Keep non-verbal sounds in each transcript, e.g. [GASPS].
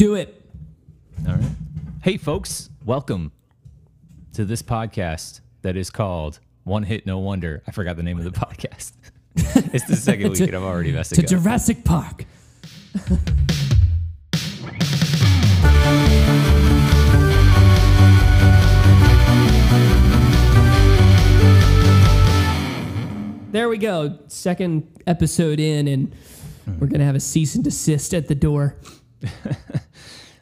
Do it. All right. Hey, folks, welcome to this podcast that is called One Hit No Wonder. I forgot the name of the podcast. [LAUGHS] it's the second week, and I'm already messing To up. Jurassic Park. There we go. Second episode in, and we're going to have a cease and desist at the door. [LAUGHS]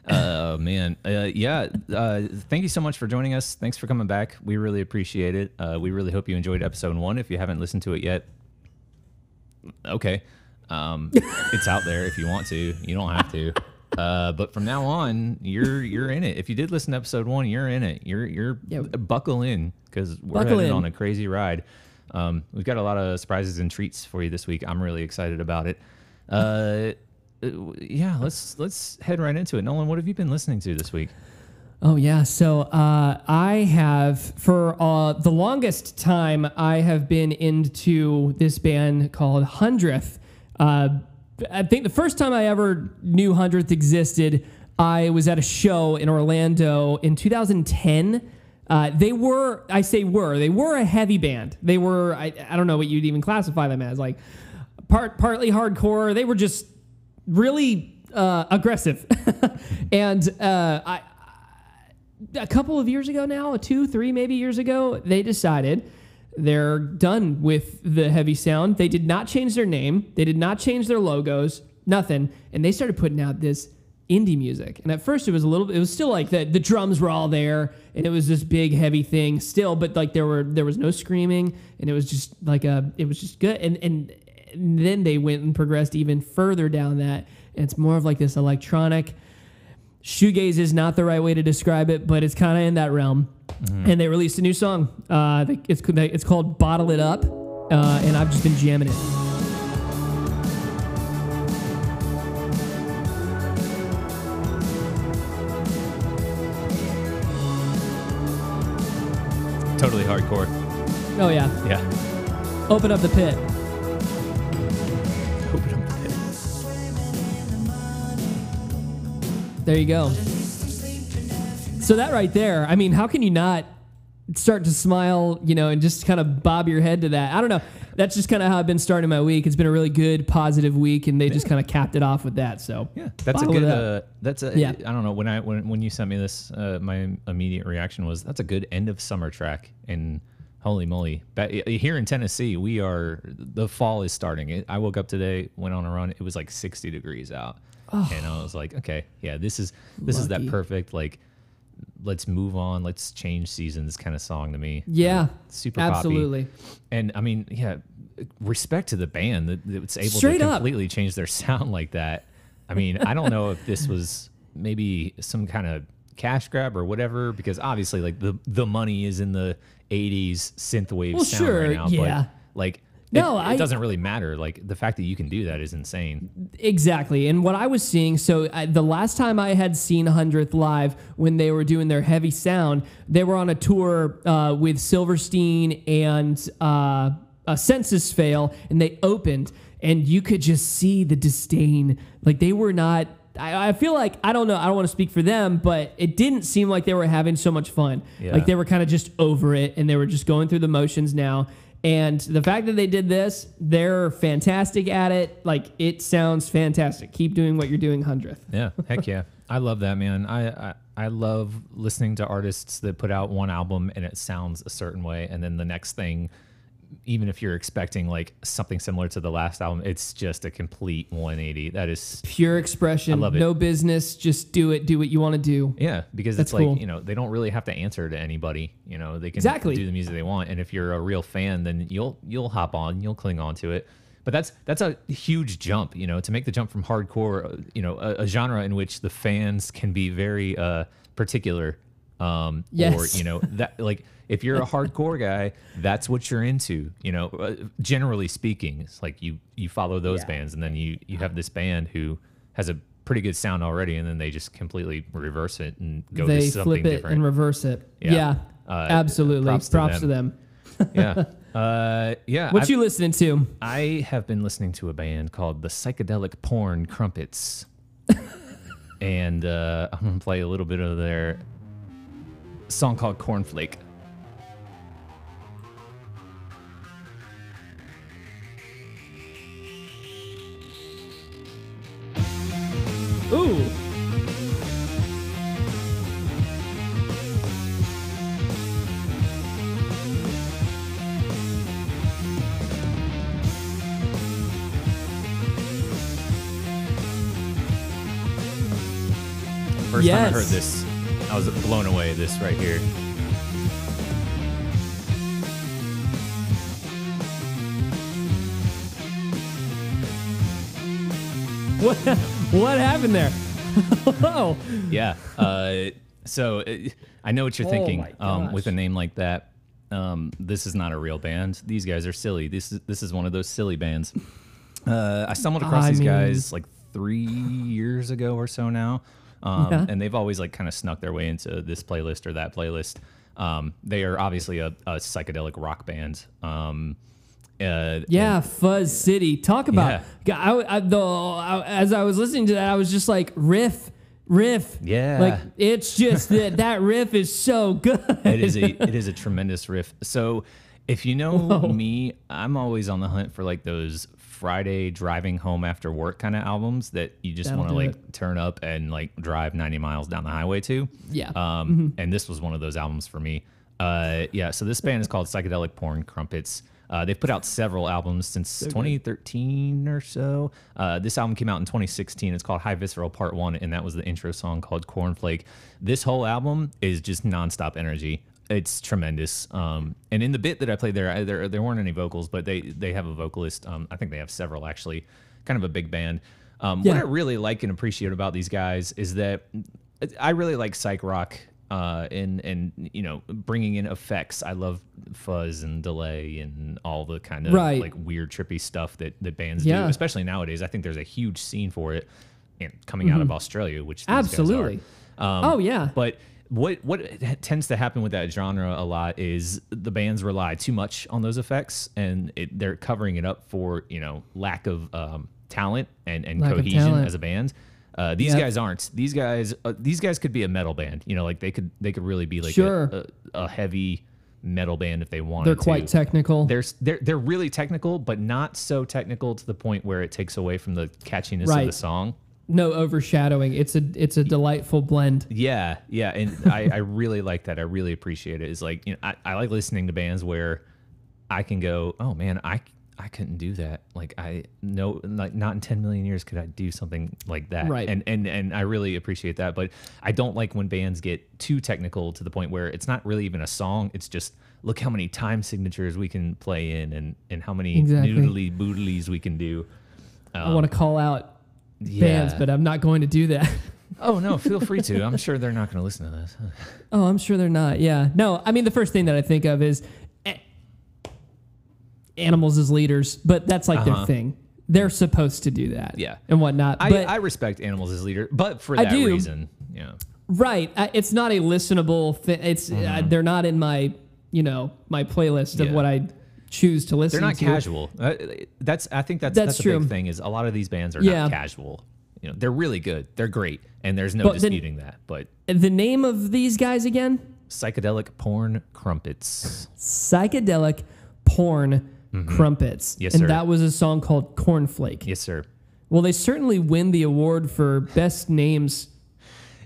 Oh man, uh, yeah. Uh, thank you so much for joining us. Thanks for coming back. We really appreciate it. Uh, we really hope you enjoyed episode one. If you haven't listened to it yet, okay, um, [LAUGHS] it's out there if you want to. You don't have to. Uh, but from now on, you're you're in it. If you did listen to episode one, you're in it. You're you're Yeah. buckle in because we're Buckle headed in. on a crazy ride. Um, we've got a lot of surprises and treats for you this week. I'm really excited about it. Uh, yeah, let's let's head right into it. Nolan, what have you been listening to this week? Oh yeah, so uh, I have for uh, the longest time I have been into this band called Hundredth. Uh, I think the first time I ever knew Hundredth existed, I was at a show in Orlando in 2010. Uh, they were, I say were, they were a heavy band. They were, I, I don't know what you'd even classify them as, like part partly hardcore. They were just really uh, aggressive, [LAUGHS] and uh, I a couple of years ago now, two, three maybe years ago, they decided they're done with the heavy sound. They did not change their name, they did not change their logos, nothing, and they started putting out this indie music. And at first, it was a little, it was still like the the drums were all there, and it was this big heavy thing still, but like there were there was no screaming, and it was just like a, it was just good, and and. And then they went and progressed even further down that. And it's more of like this electronic, shoegaze is not the right way to describe it, but it's kind of in that realm. And they released a new song. Uh, it's it's called "Bottle It Up," uh, and I've just been jamming it. Totally hardcore. Oh yeah, Yeah. open up the pit. There you go. So that right there, I mean, how can you not start to smile, you know, and just kind of bob your head to that? I don't know. That's just kind of how I've been starting my week. It's been a really good, positive week, and they just kind of capped it off with that. So Yeah, that's a good. Uh, that's a. Yeah. I don't know when I when when you sent me this, uh, my immediate reaction was that's a good end of summer track. And holy moly, Ba- here in Tennessee, we are the fall is starting. It, I woke up today, went on a run. It was like sixty degrees out, Oh. and I was like, okay, yeah, this is this is that Oh. Perfect like. Let's move on. Let's change seasons kind of song to me. yeah, super poppy. absolutely. And I mean, yeah, respect to the band that that's able Straight to up. completely change their [LAUGHS] sound like that. I mean, I don't know if this was maybe some kind of cash grab or whatever, because obviously, like the the money is in the '80s synthwave Well, sound sure, right now. yeah. But like, No, it, I- doesn't really matter. Like the fact that you can do that is insane. Exactly. And what I was seeing, so I, the last time I had seen Hundredth live when they were doing their heavy sound, they were on a tour uh, with Silverstein and uh, a Senses Fail, and they opened, and you could just see the disdain. Like they were not. I, I feel like I don't know. I don't want to speak for them, but it didn't seem like they were having so much fun. Yeah. Like they were kind of just over it, and they were just going through the motions now. And the fact that they did this, they're fantastic at it. Like it sounds fantastic. Keep doing what you're doing, hundredth. Yeah, [LAUGHS] heck yeah, I love that man. I, I I love listening to artists that put out one album and it sounds a certain way, and then the next thing, even if you're expecting like something similar to the last album, it's just a complete 180. That is Pure expression. I love it. No business. Just do it. Do what you want to do. Yeah, because That's it's like cool. you know they don't really have to answer to anybody. You know they can Exactly. do the music they want, and if you're a real fan, then you'll you'll hop on, you'll cling on to it. But that's that's a huge jump, you know, to make the jump from hardcore, you know, a, a genre in which the fans can be very uh, particular, um, Yes. or you know that like if you're a hardcore guy, that's what you're into. You know, uh, generally speaking, it's like you you follow those Yeah. bands, and then you you have this band who has a pretty good sound already, and then they just completely reverse it and go to they something flip it different. and reverse it. Yeah. Yeah. Uh, Absolutely. props Props, to to them. yeah, [LAUGHS] uh, yeah. What I've- you listening to? I have been listening to a band called the Psychedelic Porn Crumpets. [LAUGHS] and uh, I'm gonna play a little bit of their song called Cornflake. Ooh. First time I heard this, I was blown away. This right here. What what happened there? [LAUGHS] oh. Yeah. Uh, so uh, I know what you're Oh thinking. Um, with a name like that, um, this is not a real band. These guys are silly. This is this is one of those silly bands. Uh, I stumbled across I these mean- guys like three years ago or so now, um, Yeah. and they've always like kind of snuck their way into this playlist or that playlist. Um, they are obviously a, a psychedelic rock band. Uh, Yeah, Fuzz City. Talk about. I, I, the, I, as I was listening to that, I was just like riff, riff. Yeah. Like it's just [LAUGHS] that that riff is so good. it is a it is a tremendous riff. So if you know me, I'm always on the hunt for like those Friday driving home after work kind of albums that you just want to like turn up and like drive 90 miles down the highway to. Yeah. Um, and this was one of those albums for me. Uh, yeah. So this band is called Psychedelic Porn Crumpets. Uh, they've put out several albums since 2013 or so. Uh, this album came out in 2016. It's called High Visceral Part One, and that was the intro song called Cornflake. This whole album is just nonstop energy. It's tremendous. Um, and in the bit that I played there, I, there there weren't any vocals, but they they have a vocalist. Um, I think they have several actually. Kind of a big band. Um, What I really like and appreciate about these guys is that I really like psych rock uh, and and you know bringing in effects. I love fuzz and delay and all the kind of Right. like weird trippy stuff that that bands Yeah. do, especially nowadays. I think there's a huge scene for it, and coming out of Australia, which these guys are. Mm-hmm. Absolutely. Um, Oh, yeah. But what what tends to happen with that genre a lot is the bands rely too much on those effects, and it, they're covering it up for you know lack of um, talent and and Lack cohesion as a band. Uh, these Yep. guys aren't. These guys uh, these guys could be a metal band. You know, like they could they could really be like Sure. a, a, a heavy metal band if they wanted They're to. quite technical. They're, they're they're really technical, but not so technical to the point where it takes away from the catchiness of the song. no overshadowing. It's a it's a delightful blend. Yeah, yeah, and [LAUGHS] I, I really like that. I really appreciate it. it. Is like you know I, I like listening to bands where I can go, oh man, I I couldn't do that. Like I no like not in ten million years could I do something like that. Right. And and and I really appreciate that. But I don't like when bands get too technical to the point where it's not really even a song. It's just look how many time signatures we can play in and and how many Exactly. noodly boodlies we can do. I want to call out bands, Um, but I'm not going to do that. [LAUGHS] Oh no, feel free to. [LAUGHS] I'm sure they're not going to listen to this. [LAUGHS] Oh, I'm sure they're not. Yeah. No, I mean the first thing that I think of is animals as leaders, but that's like Uh-huh. their thing. They're supposed to do that. Yeah. And whatnot. I, but I respect animals as leader, but for that reason, yeah. right, I, it's not a listenable thing. It's uh, they're not in my you know my playlist of Mm-hmm. Yeah. what I choose to listen. They're not to. casual. Uh, that's I think that's That's that's, a true. big thing. Is a lot of these bands are Yeah. not casual. You know, they're really good. They're great, and there's no But disputing that. But The name of these guys again? psychedelic porn crumpets. Psychedelic porn crumpets. Mm-hmm. Yes, and sir. that was a song called Cornflake. Yes, sir. Well, they certainly win the award for best names,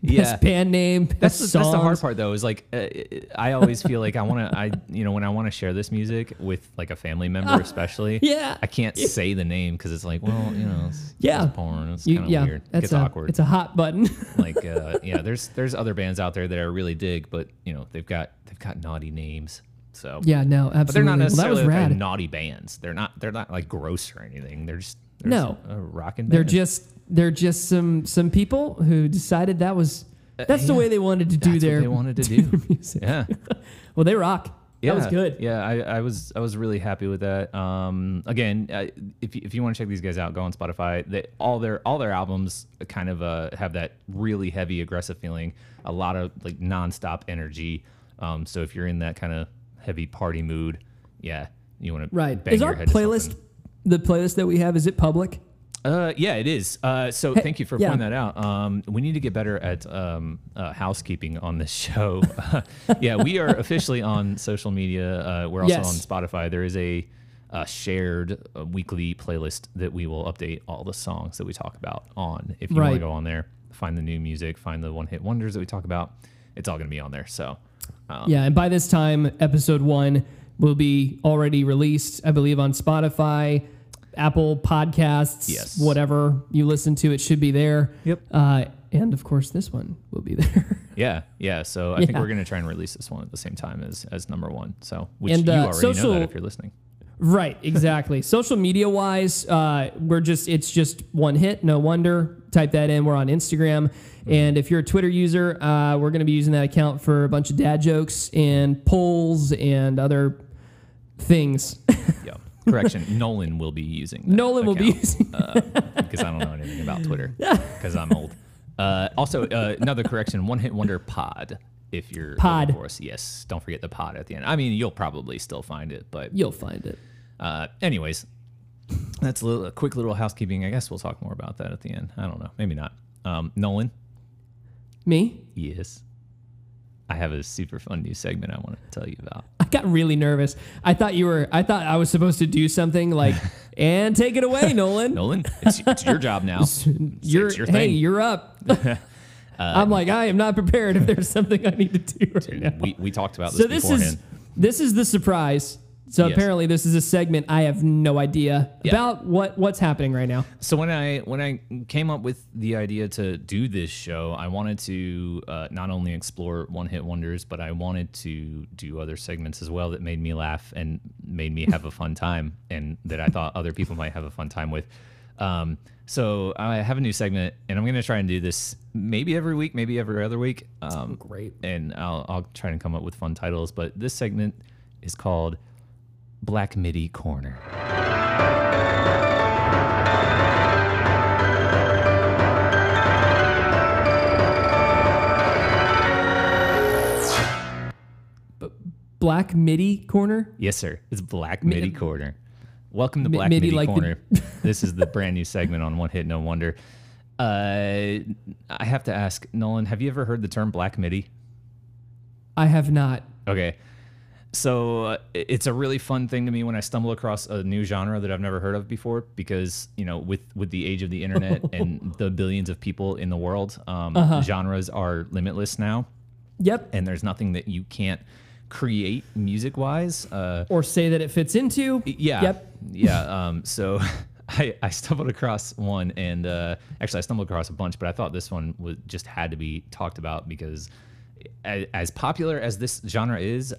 best Yeah. band name, best That's the, that's the hard part, though. Is like uh, I always feel like I want to. I you know when I want to share this music with like a family member, [LAUGHS] especially. Yeah. I can't say the name because it's like, well, you know, it's, Yeah. it's porn. It's kind of yeah, weird. That's gets a, awkward. It's a hot button. [LAUGHS] like uh, yeah [LAUGHS] there's there's other bands out there that I really dig but you know they've got they've got naughty names so yeah, no, absolutely. but they're not well, that necessarily was like, naughty bands they're not they're not like gross or anything they're just they're No. just rocking They're just they're just some some people who decided that was that's the yeah. way they wanted to do That's what their they wanted to [LAUGHS] do do. music. yeah [LAUGHS] Well, they rock. yeah That was good. yeah I, I was I was really happy with that um again uh, if you, if you want to check these guys out go on Spotify they all their all their albums kind of uh have that really heavy aggressive feeling a lot of like nonstop energy um so if you're in that kind of heavy party mood yeah you want to Right. bang Is our playlist the playlist that we have is it public? Uh, yeah, it is. Uh, so thank you for yeah. pointing that out. Um, we need to get better at um, uh, housekeeping on this [LAUGHS] show. [LAUGHS] yeah, we are officially on social media. Uh, we're also Yes. on Spotify. There is a, uh shared uh, weekly playlist that we will update all the songs that we talk about on. If you want to go on there, find the new music, find the one hit wonders that we talk about, it's all going to be on there. So, um, Yeah, and by this time, episode one will be already released, I believe, on Spotify, Apple Podcasts, Yes. whatever you listen to, it should be there. Yep. Uh, and of course, this one will be [LAUGHS] there. yeah, yeah. So I think we're going to try and release this one at the same time as, as number one. So, which And, you uh, already know social- that if you're listening. Right, exactly. Social media wise, uh, we're just, it's just one hit, no wonder. Type that in. We're on Instagram. And if you're a Twitter user, uh, we're going to be using that account for a bunch of dad jokes and polls and other things. [LAUGHS] Yeah. Correction. Nolan will be using. That Nolan will be account, using. uh, because I don't know anything about Twitter [LAUGHS] because I'm old. Uh, also, uh, another correction: One Hit Wonder Pod. If you're Pod. for us, yes. Don't forget the pod at the end. I mean, you'll probably still find it, but You'll find it. Uh, anyways, that's a, little, a quick little housekeeping. I guess we'll talk more about that at the end. I don't know. Maybe not. Um, Nolan. Me? Yes. I have a super fun new segment I want to tell you about. I got really nervous. I thought you were. I thought I was supposed to do something like, [LAUGHS] and take it away, Nolan. Nolan, it's, it's your job now. [LAUGHS] you're it's your hey, thing. Uh, you're up. [LAUGHS] I'm like, I am not prepared if there's something I need to do right now. We, we talked about this So this beforehand. is this is the surprise. So Yes. apparently this is a segment I have no idea Yeah. about what what's happening right now. So when I when I came up with the idea to do this show, I wanted to uh, not only explore one hit wonders, but I wanted to do other segments as well that made me laugh and made me have a fun [LAUGHS] time, and that I thought other people might have a fun time with. Um, so I have a new segment, and I'm going to try and do this maybe every week, maybe every other week. Um, Great. and I'll I'll try and come up with fun titles. But this segment is called Black MIDI Corner. Black MIDI corner. Yes, sir. It's Black MIDI Corner. Welcome to Black MIDI MIDI, like the- Corner. [LAUGHS] this is the brand new segment on One Hit No Wonder. Uh, I have to ask, Nolan, have you ever heard the term Black MIDI? I have not. Okay. So uh, it's a really fun thing to me when I stumble across a new genre that I've never heard of before because, you know, with, with the age of the internet [LAUGHS] and the billions of people in the world, um, Uh-huh. genres are limitless now. Yep. And there's nothing that you can't create music wise. Uh, Or say that it fits into. yeah. Yep. Yeah. Um, so [LAUGHS] I, I stumbled across one and uh, actually I stumbled across a bunch, but I thought this one was just had to be talked about because as, as popular as this genre is,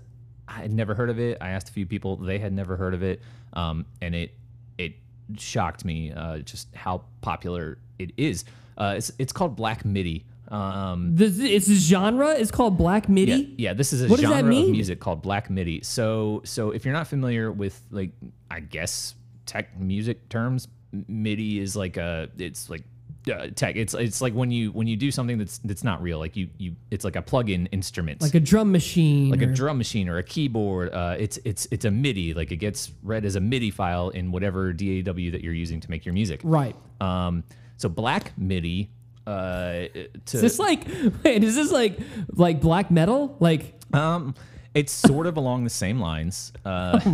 I had never heard of it. I asked a few people, they had never heard of it. Um, and it, it shocked me uh, just how popular it is. Uh, it's, it's called Black MIDI. Um, The, it's a genre. It's called Black MIDI. yeah, yeah. This is a What genre of music called black MIDI. So, so if you're not familiar with like, I guess tech music terms, MIDI is like a, it's like uh, tech. It's it's like when you when you do something that's that's not real. Like you you, it's like a plug-in instrument. Like a drum machine. like a or- drum machine or a keyboard. Uh, it's it's it's a MIDI. Like it gets read as a MIDI file in whatever DAW that you're using to make your music. Right. Um, so black MIDI. Uh, to, Is this like wait, is this like like black metal? Like Um, it's sort of along the same lines. Uh, [LAUGHS]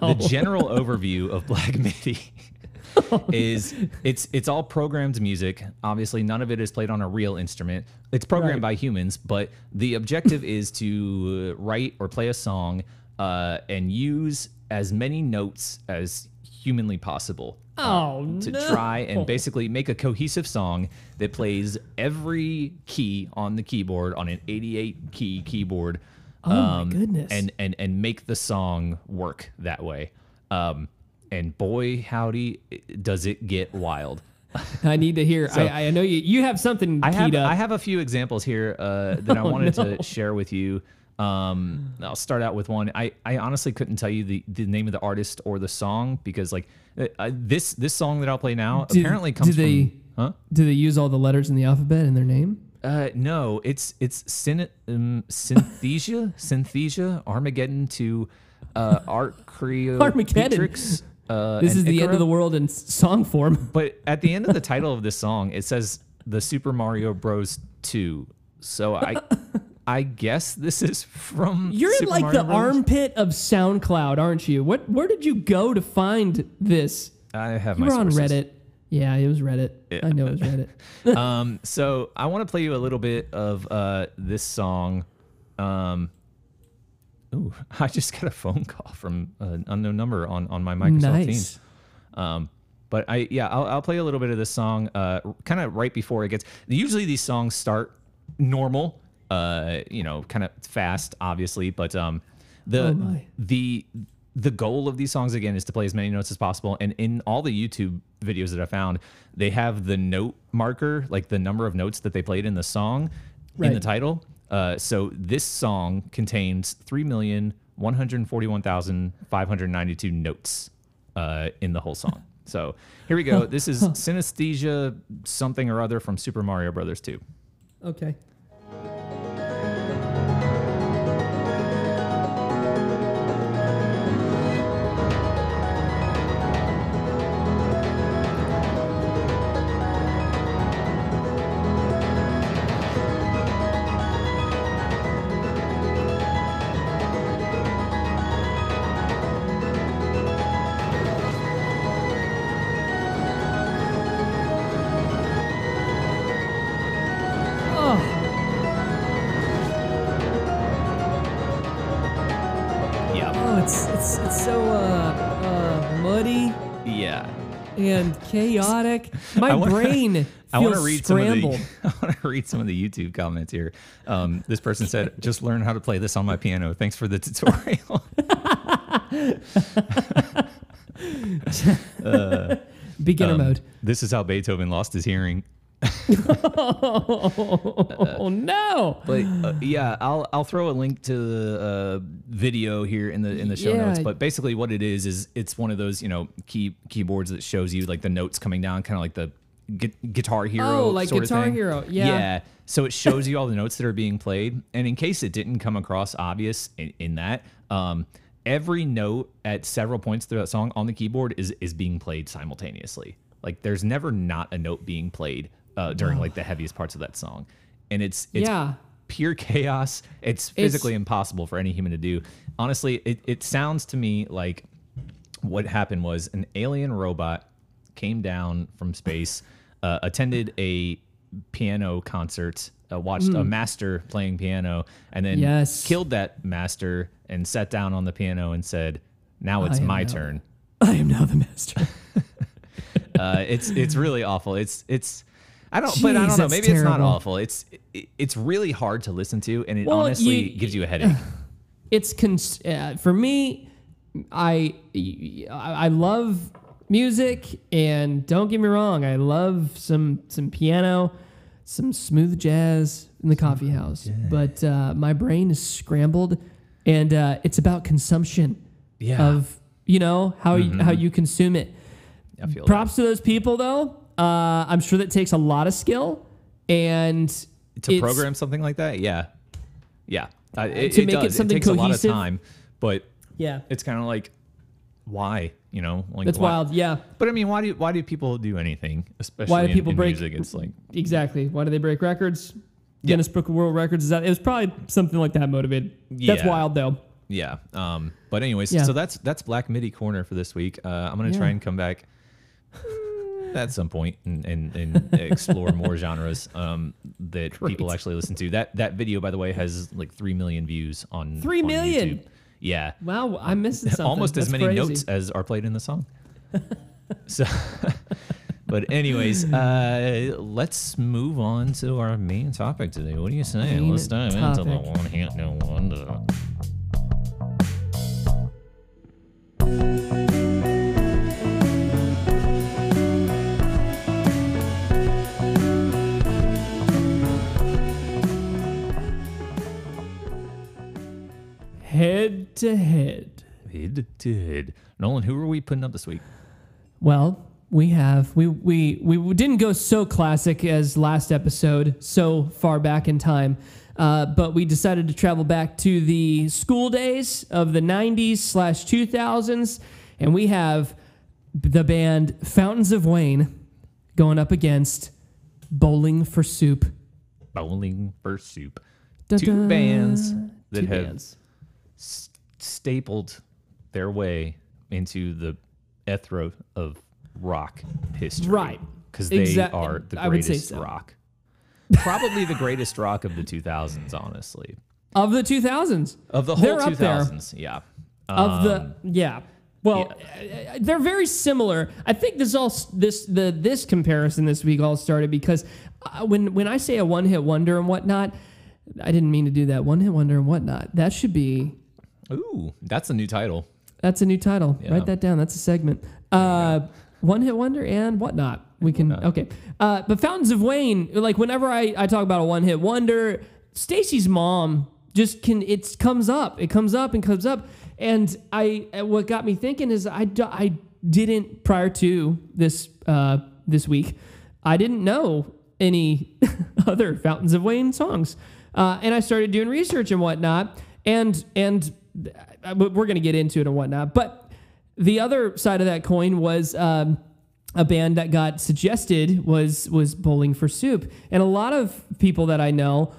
Oh, The general overview of Black [LAUGHS] MIDI is it's it's all programmed music. Obviously, none of it is played on a real instrument. It's programmed Right. by humans, but the objective [LAUGHS] is to uh, write or play a song uh, and use as many notes as humanly possible oh to no. try and basically make a cohesive song that plays every key on the keyboard on an 88 key keyboard. um, Oh my goodness. And and and make the song work that way. Um, and boy, howdy, does it get wild. I need to hear. [LAUGHS] I, I know you. You have something I have up. I have a few examples here uh, that I [LAUGHS] Oh, wanted no. to share with you. Um, I'll start out with one. I, I honestly couldn't tell you the, the name of the artist or the song because like uh, uh, this this song that I'll play now Do- apparently comes do they- from huh? Do they use all the letters in the alphabet in their name? Uh, no, it's it's syn- um, synthesia, [LAUGHS] synthesia, Armageddon to uh, art creo Armageddon. Petrix. Uh, This is the end of the world in song form. [LAUGHS] But at the end of the title of this song, it says the Super Mario Bros. 2. So I [LAUGHS] I guess this is from You're in like Mario the Bros. armpit of SoundCloud, aren't you? What? Where did you go to find this? I have You my were on sources. Reddit. Yeah, it was Reddit. I know it was Reddit. [LAUGHS] um, so I want to play you a little bit of uh, this song. Um, ooh, [LAUGHS] I just got a phone call from an unknown number on on my Microsoft nice. Teams. Um, but I yeah, I'll, I'll play a little bit of this song, uh, kind of right before it gets. Usually these songs start normal, uh, you know, kind of fast, obviously, but um, the Oh, the the goal of these songs again is to play as many notes as possible. And in all the YouTube videos that I found, they have the note marker, like the number of notes that they played in the song in the title. Uh, so this song contains three million one hundred forty-one thousand five hundred ninety-two notes uh, in the whole song. [LAUGHS] So here we go. This is synesthesia something or other from Super Mario Brothers 2. Okay. [LAUGHS] My wanna- brain [LAUGHS] feels I want to read scrambled. some of the [LAUGHS] I want to read some of the YouTube comments here. Um, this person said, "Just learn how to play this on my piano. Thanks for the tutorial." Beginner Um, mode. This is how Beethoven lost his hearing. Oh [LAUGHS] no! But uh, yeah, I'll I'll throw a link to the uh, video here in the in the show Yeah. notes. But basically, what it is is it's one of those you know key keyboards that shows you like the notes coming down, kind of like the gu- Guitar Hero. Oh, like Guitar. Hero, yeah. Yeah. So it shows you all the notes that are being played, and in case it didn't come across obvious in, in that, um, every note at several points through that song on the keyboard is is being played simultaneously. Like there's never not a note being played uh, during like the heaviest parts of that song, and it's it's yeah. pure chaos. It's physically impossible for any human to do. Honestly, it, it sounds to me like what happened was an alien robot came down from space, uh, attended a piano concert, uh, watched a master playing piano, and then. Yes. killed that master and sat down on the piano and said, "Now it's my now- turn." [LAUGHS] I am now the master. [LAUGHS] Uh, it's it's really awful. It's it's I don't, but I don't know. Maybe it's not awful. It's it, it's really hard to listen to, and it Well, honestly you- gives you a headache. [LAUGHS] it's cons- uh, for me I I love music and don't get me wrong I love some some piano some smooth jazz in the coffee house but uh, my brain is scrambled and uh, it's about consumption Yeah. of you know how you, how you consume it feel that. props to those people though uh, I'm sure that takes a lot of skill and to program something like that. Yeah, yeah. Uh, it, To make it does. something takes a lot of cohesive. time, but yeah it's kind of like why you know like that's why- wild yeah But I mean, why do why do people do anything, especially Why do in- people in, break- music? It's like Exactly. Why do they break records? Yeah. Guinness Book of World Records is that it was probably something like that motivated. That's wild though. yeah. Um. But anyways, Yeah. so that's that's Black MIDI corner for this week. Uh, I'm gonna try and come back at some point and and, and explore more [LAUGHS] genres um that people actually listen to. That that video, by the way, has like three million views on Three on million? YouTube. Yeah. Wow, I'm missing [LAUGHS] something. almost as many crazy. notes as are played in the song. [LAUGHS] so, but anyways, uh, let's move on to our main topic today. What do you say? Main let's dive into the one hit no wonder. Head to head. Head to head. Nolan, who are we putting up this week? Well, we have we we we didn't go so classic as last episode, so far back in time. Uh, but we decided to travel back to the school days of the 90s slash 2000s, and we have the band Fountains of Wayne going up against Bowling for Soup. Bowling for Soup. Dun, Two bands that Two have bands. Stapled their way into the ethro of rock history. Right. Because they Exact- are the I would say greatest so. rock. Probably the greatest rock of the 2000s, honestly. Of the 2000s. Of the whole They're up there. 2000s, yeah. of Um, the yeah well uh, they're very similar i think this all this the this comparison this week all started because uh, when when i say a one hit wonder and whatnot i didn't mean to do that one hit wonder and whatnot that should be Ooh, that's a new title. that's a new title. Yeah. write that down. That's a segment. Uh one hit wonder and whatnot. We can okay. Uh but fountains of wayne like whenever i i talk about a one hit wonder stacy's mom just can it comes up. It comes up and comes up. And i uh, what got me thinking is I I didn't prior to this uh this week i didn't know any [LAUGHS] other fountains of wayne songs. Uh, and i started doing research and whatnot. And and we're gonna get into it and whatnot but the other side of that coin was um, a band that got suggested was was Bowling for Soup, and a lot of people that I know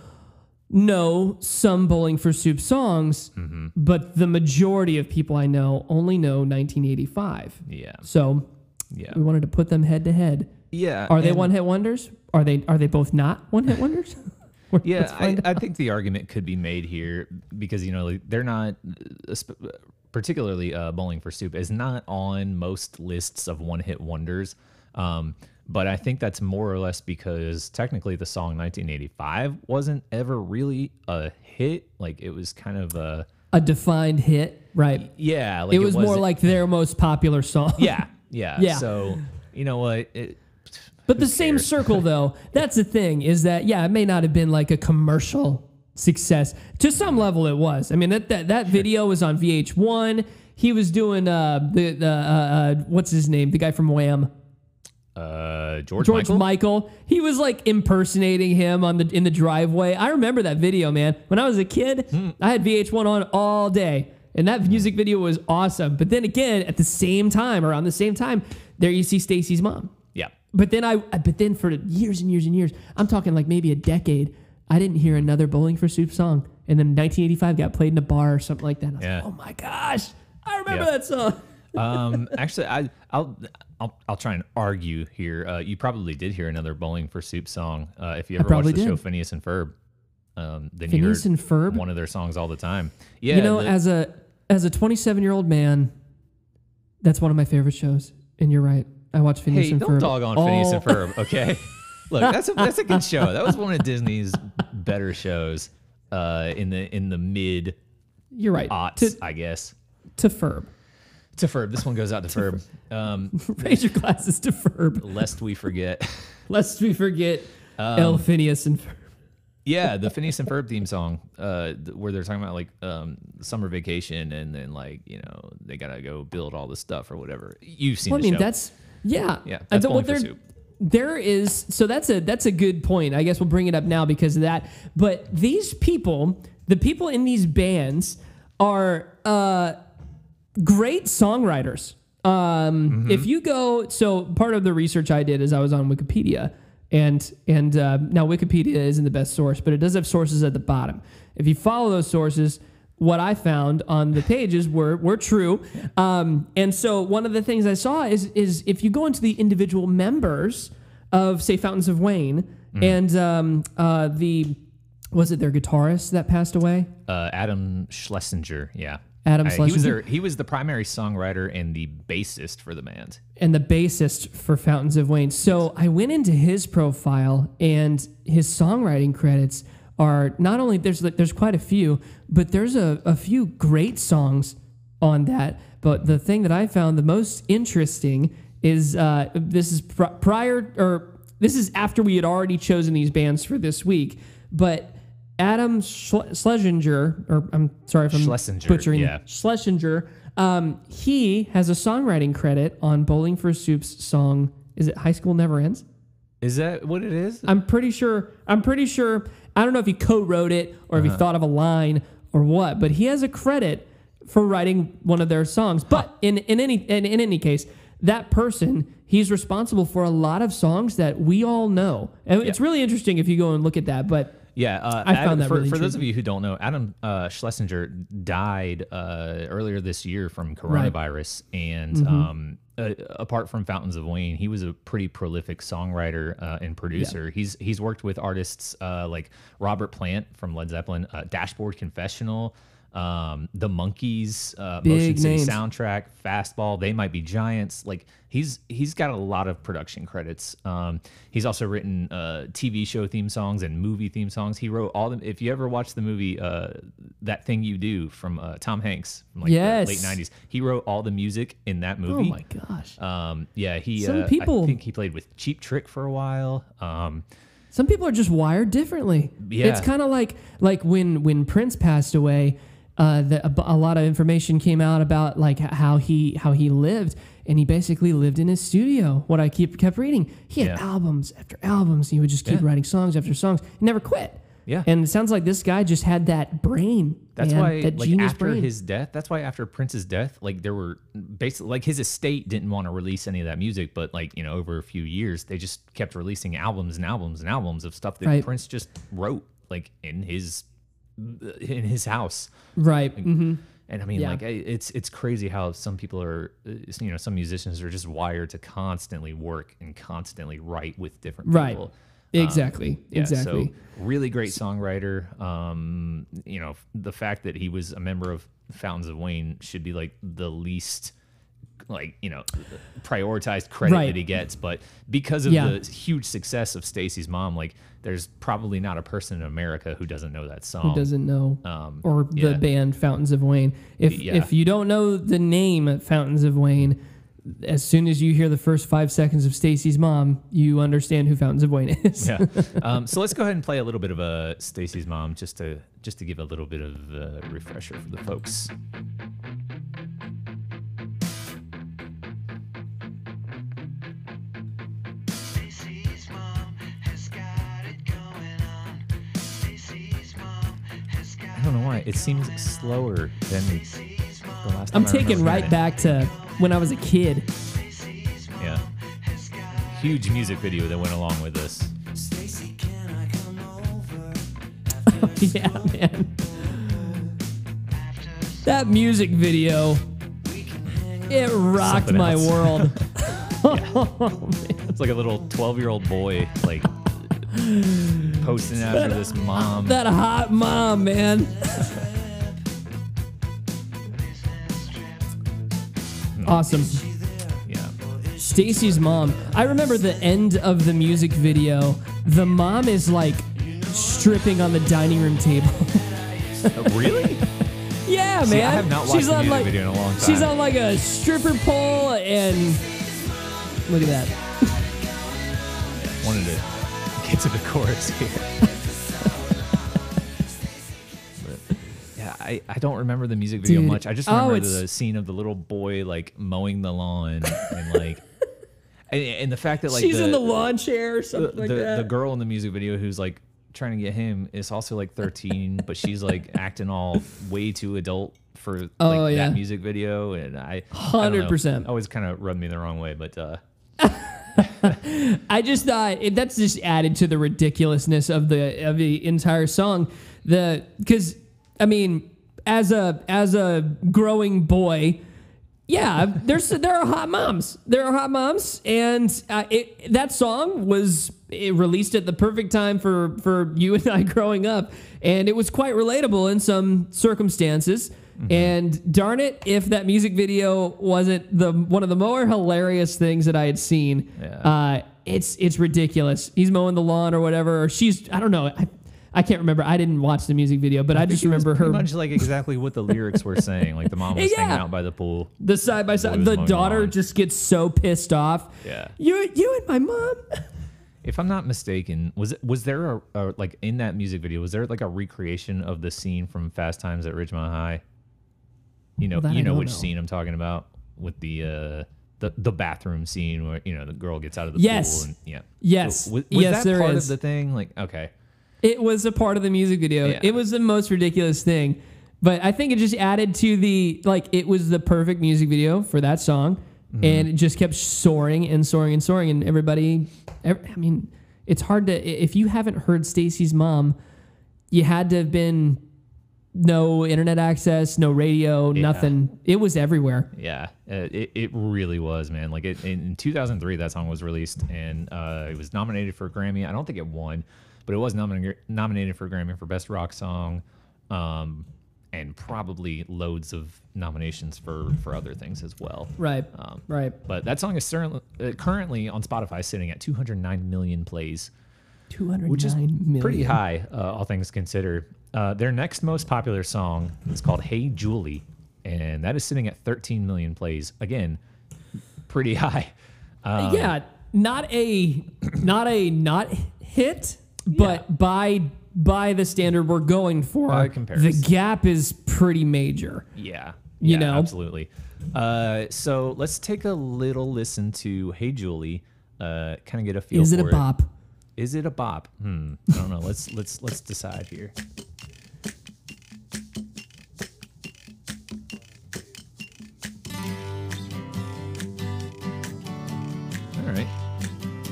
know some Bowling for Soup songs, Mm-hmm. but the majority of people I know only know 1985. Yeah. So Yeah. we wanted to put them head to head. Yeah. Are they one hit wonders? Are they are they both not one hit wonders? [LAUGHS] [LAUGHS] Yeah, I, I think the argument could be made here because you know like, they're not, uh, particularly uh, Bowling for Soup is not on most lists of one-hit wonders. Um, but I think that's more or less because technically the song 1985 wasn't ever really a hit. Like it was kind of a a defined hit, right? yeah. Like it was more like their most popular song. yeah, yeah, [LAUGHS] Yeah. So you know what? It, But the same circle, though, [LAUGHS] that's the thing is that, yeah, it may not have been like a commercial success. To some level, it was. I mean, that, that, that video was on VH1. He was doing uh, the, the uh, uh, what's his name? The guy from Wham. uh, George, George Michael. Michael. He was like impersonating him on the in the driveway. I remember that video, man. When I was a kid, Hmm. I had VH1 on all day, and that music video was awesome. But then again, at the same time, around the same time, there you see Stacy's mom. But then I, but then for years and years and years, I'm talking like maybe a decade, I didn't hear another Bowling for Soup song. And then 1985 got played in a bar or something like that. I was Yeah. like, oh my gosh, I remember Yeah. that song. [LAUGHS] um, actually, I, I'll, I'll, I'll try and argue here. Uh, you probably did hear another Bowling for Soup song. Uh, if you ever watched the show. Phineas and Ferb, um, then Phineas you and Ferb? one of their songs all the time. Yeah, you know, the- as a as a 27 year old man, that's one of my favorite shows. And you're right. I watch Phineas hey, and don't Ferb. dog on Phineas and Ferb, okay? [LAUGHS] Look, that's a that's a good show. That was one of Disney's better shows uh, in the in the mid You're right. aughts, To, I guess. to Ferb. To Ferb, this one goes out to [LAUGHS] Ferb. Um, [LAUGHS] Raise your glasses to Ferb, lest we forget. lest we forget Um, El Phineas and Ferb. Yeah, the Phineas and Ferb theme song, uh, where they're talking about like um, summer vacation and then like you know they gotta go build all this stuff or whatever. You've seen Well, I mean, show. that's yeah. Yeah, And that's so Bowling what for there- Soup. There is so that's a that's a good point. I guess we'll bring it up now because of that. But these people, the people in these bands, are uh, great songwriters. Um, Mm-hmm. If you go, so part of the research I did is I was on Wikipedia, and and uh, now Wikipedia isn't the best source, but it does have sources at the bottom. If you follow those sources, what I found on the pages were were true. Um, and so one of the things I saw is is if you go into the individual members of say Fountains of Wayne and um, uh, the was it their guitarist that passed away? Uh, Adam Schlesinger, yeah. Adam Uh, he was Schlesinger? their, he was the primary songwriter and the bassist for the band. and the bassist for Fountains of Wayne. So I went into his profile, and his songwriting credits are not only there's there's quite a few, but there's a, a few great songs on that. But the thing that I found the most interesting is uh, this is pr- prior or this is after we had already chosen these bands for this week, but. Adam Schle- Schlesinger, or I'm sorry if I'm Schlesinger, butchering yeah. Schlesinger, um, he has a songwriting credit on Bowling for Soup's song. Is it High School Never Ends? Is that what it is? I'm pretty sure. I'm pretty sure. I don't know if he co-wrote it or if Uh-huh. he thought of a line or what, but he has a credit for writing one of their songs. But in, in any in, in any case, that person, he's responsible for a lot of songs that we all know. And it's really interesting if you go and look at that. But Yeah, uh, I found that for, really for those of you who don't know, Adam uh, Schlesinger died uh, earlier this year from coronavirus, and Mm-hmm. um, uh, apart from Fountains of Wayne, he was a pretty prolific songwriter uh, and producer. He's he's worked with artists uh, like Robert Plant from Led Zeppelin, uh, Dashboard Confessional. Um, the Monkees, uh, Motion City names. soundtrack, Fastball, They Might Be Giants. Like he's he's got a lot of production credits. Um, he's also written uh, TV show theme songs and movie theme songs. He wrote all them. If you ever watch the movie uh, That Thing You Do from uh, Tom Hanks, from like Yes. the late '90s, he wrote all the music in that movie. oh my gosh. Um, yeah, he. Some uh, people- I think he played with Cheap Trick for a while. Um, Some people are just wired differently. Yeah. It's kind of like like when when Prince passed away, uh, the, a, a lot of information came out about like how he how he lived, and he basically lived in his studio. What I keep kept reading, he had Yeah. albums after albums. He would just keep Yeah. writing songs after songs. He never quit. Yeah. And it sounds like this guy just had that brain. That's man, why, that like genius after brain. his death, that's why after Prince's death, like there were basically like his estate didn't want to release any of that music, but like you know over a few years they just kept releasing albums and albums and albums of stuff that Right. Prince just wrote like in his in his house. right. hmm And I mean, Yeah. like it's it's crazy how some people are, uh, you know, some musicians are just wired to constantly work and constantly write with different Right. people. Exactly. Yeah, exactly. So really great songwriter. Um, you know, the fact that he was a member of Fountains of Wayne should be like the least like, you know, prioritized credit Right. that he gets, but because of Yeah. the huge success of Stacy's mom, like there's probably not a person in America who doesn't know that song. Who doesn't know Um, or the band Fountains of Wayne. If Yeah. if you don't know the name Fountains of Wayne, as soon as you hear the first five seconds of Stacy's mom, you understand who Fountains of Wayne is. yeah. [LAUGHS] Um, so let's go ahead and play a little bit of uh, Stacy's mom, just to just to give a little bit of a refresher for the folks. Don't know why it seems slower than the last time. I'm I taking right back to when I was a kid. Stacy's mom it. Yeah, huge music video that went along with this. Stacy, can I come over yeah, man. That music video, it rocked Something my else. world. [LAUGHS] [LAUGHS] Oh, it's like a little 12 year old boy like [GASPS] posting after this mom. that hot mom, man. [LAUGHS] awesome. yeah, Stacy's mom. I remember the end of the music video. The mom is like stripping on the dining room table. Uh, really? [LAUGHS] yeah, See, man. I have not watched she's the on music like video in a long time. she's on like a stripper pole and look at that. Wanted to get to the chorus here. But, [LAUGHS] yeah, I, I don't remember the music video Dude. much. I just Oh, remember it's- the scene of the little boy like mowing the lawn and like [LAUGHS] and, and the fact that like she's the, in the lawn chair or the, like the, that. the girl in the music video who's like trying to get him is also like 13 but she's like [LAUGHS] acting all way too adult for like, Oh, yeah. that music video and i I don't know. 100%. always kind of rubbed me the wrong way but uh [LAUGHS] I just thought that's just added to the ridiculousness of the of the entire song. The because I mean, as a as a growing boy, yeah, there's [LAUGHS] there are hot moms. There are hot moms, and uh, it, that song was released at the perfect time for for you and I [LAUGHS] growing up, and it was quite relatable in some circumstances. And darn it, if that music video wasn't the one of the more hilarious things that I had seen, Yeah. uh, it's it's ridiculous. He's mowing the lawn or whatever, or she's I don't know. I, I can't remember. I didn't watch the music video, but I, just remember her pretty much like exactly what the lyrics were saying like the mom was [LAUGHS] Yeah. hanging out by the pool the side by side. The daughter lawn. just gets so pissed off. Yeah. you you and my mom. [LAUGHS] if i'm not mistaken was it was there a, a like in that music video was there like a recreation of the scene from fast times at ridgemont high you know That you know which know. scene i'm talking about with the uh the, the bathroom scene where you know the girl gets out of the Yes. pool and yeah Yes. So, was, was Yes, that there part is. of the thing like okay It was a part of the music video. Yeah. It was the most ridiculous thing. But I think it just added to the like it was the perfect music video for that song. and it just kept soaring and soaring and soaring. And everybody, ev- I mean, it's hard to if you haven't heard Stacy's mom, you had to have been no internet access, no radio, nothing. It was everywhere. Yeah, uh, it, it really was, man. Like it, in 2003, that song was released and uh, it was nominated for a Grammy. I don't think it won, but it was nominated nominated for a Grammy for Best Rock Song, um, and probably loads of nominations for for other things as well. Right. Um, right. But that song is certainly, uh, currently on Spotify sitting at 209 million plays, Two hundred which is million. pretty high, uh, all things considered. Uh, their next most popular song is called "Hey Julie," and that is sitting at 13 million plays. Again, pretty [LAUGHS] high. Um, yeah, not a not a not hit, but by by the standard we're going for, the gap is pretty major. Yeah. You yeah, know? absolutely. Uh, so let's take a little listen to "Hey Julie." Uh, kind of get a feel. Is it a bop? Is it a bop? Hmm. I don't know. let's let's let's decide here.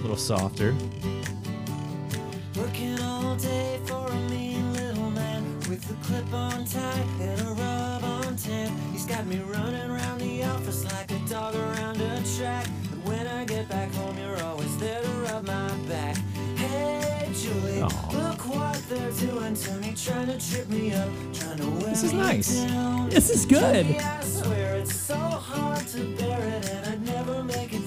Little softer. Working all day for a mean little man with a clip on tie and a rub on tan. He's got me running around the office like a dog around a track. And when I get back home, you're always there to rub my back. Hey, Julie, Aw. look what they're doing to me, trying to trip me up, trying to wear This is me nice. down. This is good. Julie, I swear it's so hard to bear it, and I'd never make it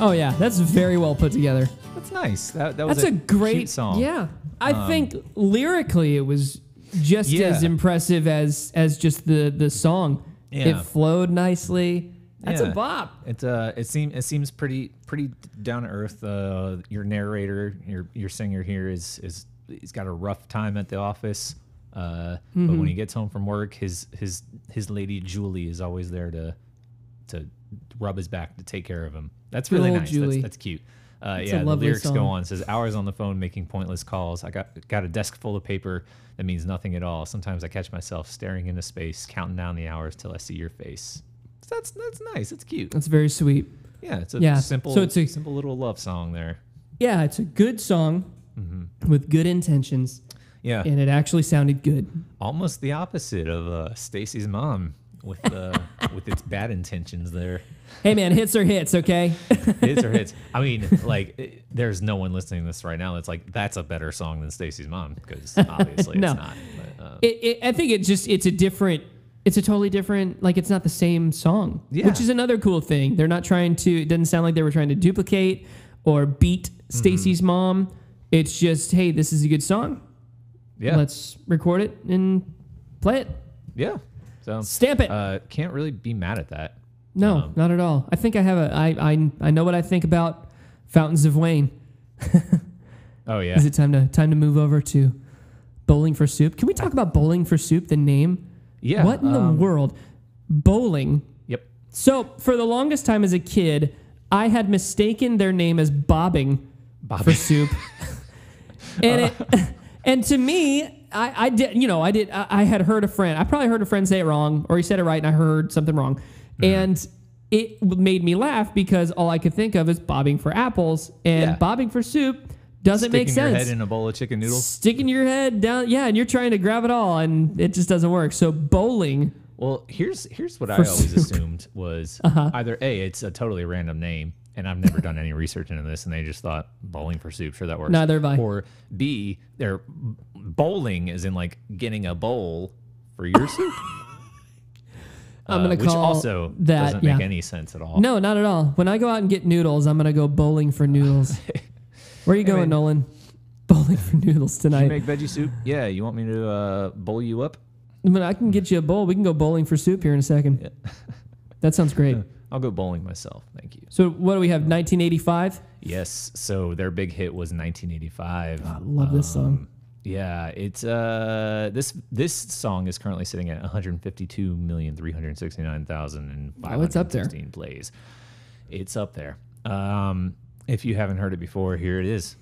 Oh yeah, that's very well put together. That's nice. That that was That's a, great cute song. Yeah, I think lyrically it was just as impressive as as just the the song. Yeah. It flowed nicely. That's a bop. It uh, it seems it seems pretty pretty down to earth. Uh, your narrator, your your singer here is is he's got a rough time at the office. Uh, but Mm-hmm. when he gets home from work, his his his lady Julie is always there to to rub his back to take care of him. That's really nice. That's, that's cute. Uh, yeah, the lyrics go on. It says hours on the phone making pointless calls. I got got a desk full of paper that means nothing at all. Sometimes I catch myself staring into space, counting down the hours till I see your face. That's that's nice. It's cute. That's very sweet. Yeah, it's a Yeah, simple, so it's a- simple little love song there. Yeah, it's a good song Mm-hmm. with good intentions, Yeah, and it actually sounded good. almost the opposite of uh, Stacy's mom with uh, with its bad intentions there. Hey man, hits are hits, okay? [LAUGHS] Hits are hits. I mean, like, it- there's no one listening to this right now that's like, that's a better song than Stacy's mom because [LAUGHS] obviously No. it's not. But, uh, it, it, I think it just it's a different it's a totally different like it's not the same song Yeah. which is another cool thing they're not trying to it doesn't sound like they were trying to duplicate or beat Mm-hmm. stacy's mom it's just hey this is a good song yeah, let's record it and play it yeah. So stamp it. uh, can't really be mad at that. no um, not at all. I think i have a i i, I know what i think about fountains of wayne. [LAUGHS] Oh yeah, is it time to time to move over to bowling for soup? Can we talk about bowling for soup the name? Yeah. what in the um, world? Bowling. Yep. So for the longest time as a kid, I had mistaken their name as bobbing for soup, [LAUGHS] and it, [LAUGHS] and to me, I, I did you know I did I, I had heard a friend I probably heard a friend say it wrong or he said it right and I heard something wrong, Hmm. and it made me laugh because all I could think of is bobbing for apples and Yeah. bobbing for soup doesn't Sticking make sense. Sticking your head in a bowl of chicken noodles. sticking your head down yeah and you're trying to grab it all and it just doesn't work so bowling Well, here's here's what I always soup. assumed was Uh-huh. either a it's a totally random name, and I've never done any research into this, and they just thought bowling for soup, sure that works. Neither have I. Or b they're bowling is in like getting a bowl for your soup. [LAUGHS] I'm Uh, gonna which call also that doesn't make yeah. any sense at all. No, not at all. When I go out and get noodles, I'm gonna go bowling for noodles. [LAUGHS] Where are you going, mean- Nolan? Bowling for noodles You tonight. make veggie soup? Yeah. You want me to uh, bowl you up? I, mean, I can get you a bowl. We can go bowling for soup here in a second. [LAUGHS] That sounds great. I'll go bowling myself. Thank you. So what do we have? 1985. Yes. So their big hit was 1985. I love this song. Um, Yeah, it's uh this this song is currently sitting at 152,369,516 Oh, it's up there. plays. It's up there. Um if you haven't heard it before, here it is.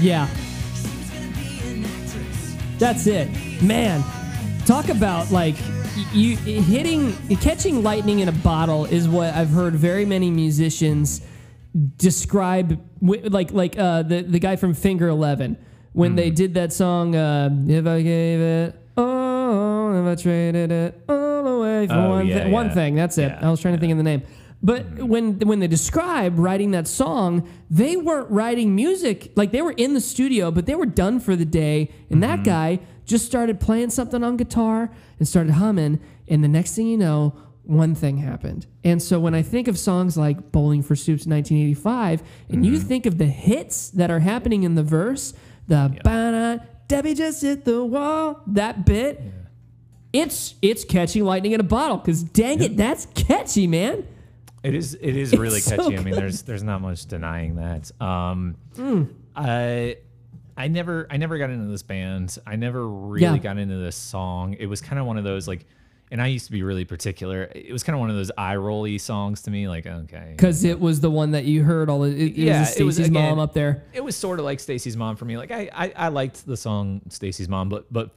Yeah. She was gonna be an actress. That's it, man. Talk about like you hitting, catching lightning in a bottle is what I've heard very many musicians describe. Like like uh, the the guy from Finger Eleven when they did that song. Uh, if I gave it all, if I traded it all away for Oh, one yeah, thi- one thing. That's it. Yeah, I was trying to think of the name. But hmm. when when they describe writing that song, they weren't writing music like they were in the studio, but they were done for the day. And that hmm. guy just started playing something on guitar and started humming. And the next thing you know, one thing happened. And so when I think of songs like Bowling for Soups 1985, and you hmm. think of the hits that are happening in the verse, the Debbie just hit the wall, that bit, it's it's catching lightning in a bottle. Cause dang it, that's catchy, man. It is. It is really It's so catchy. I mean, there's there's not much denying that. Um, Hmm. I I never I never got into this band. I never really Yeah. got into this song. It was kind of one of those like, and I used to be really particular. It was kind of one of those eye rolly songs to me. Like, okay, Because it was the one that you heard all. It, it Yeah, was it was, Stacy's mom up there. it was sort of like Stacy's mom for me. Like I, I, I liked the song Stacy's mom, but but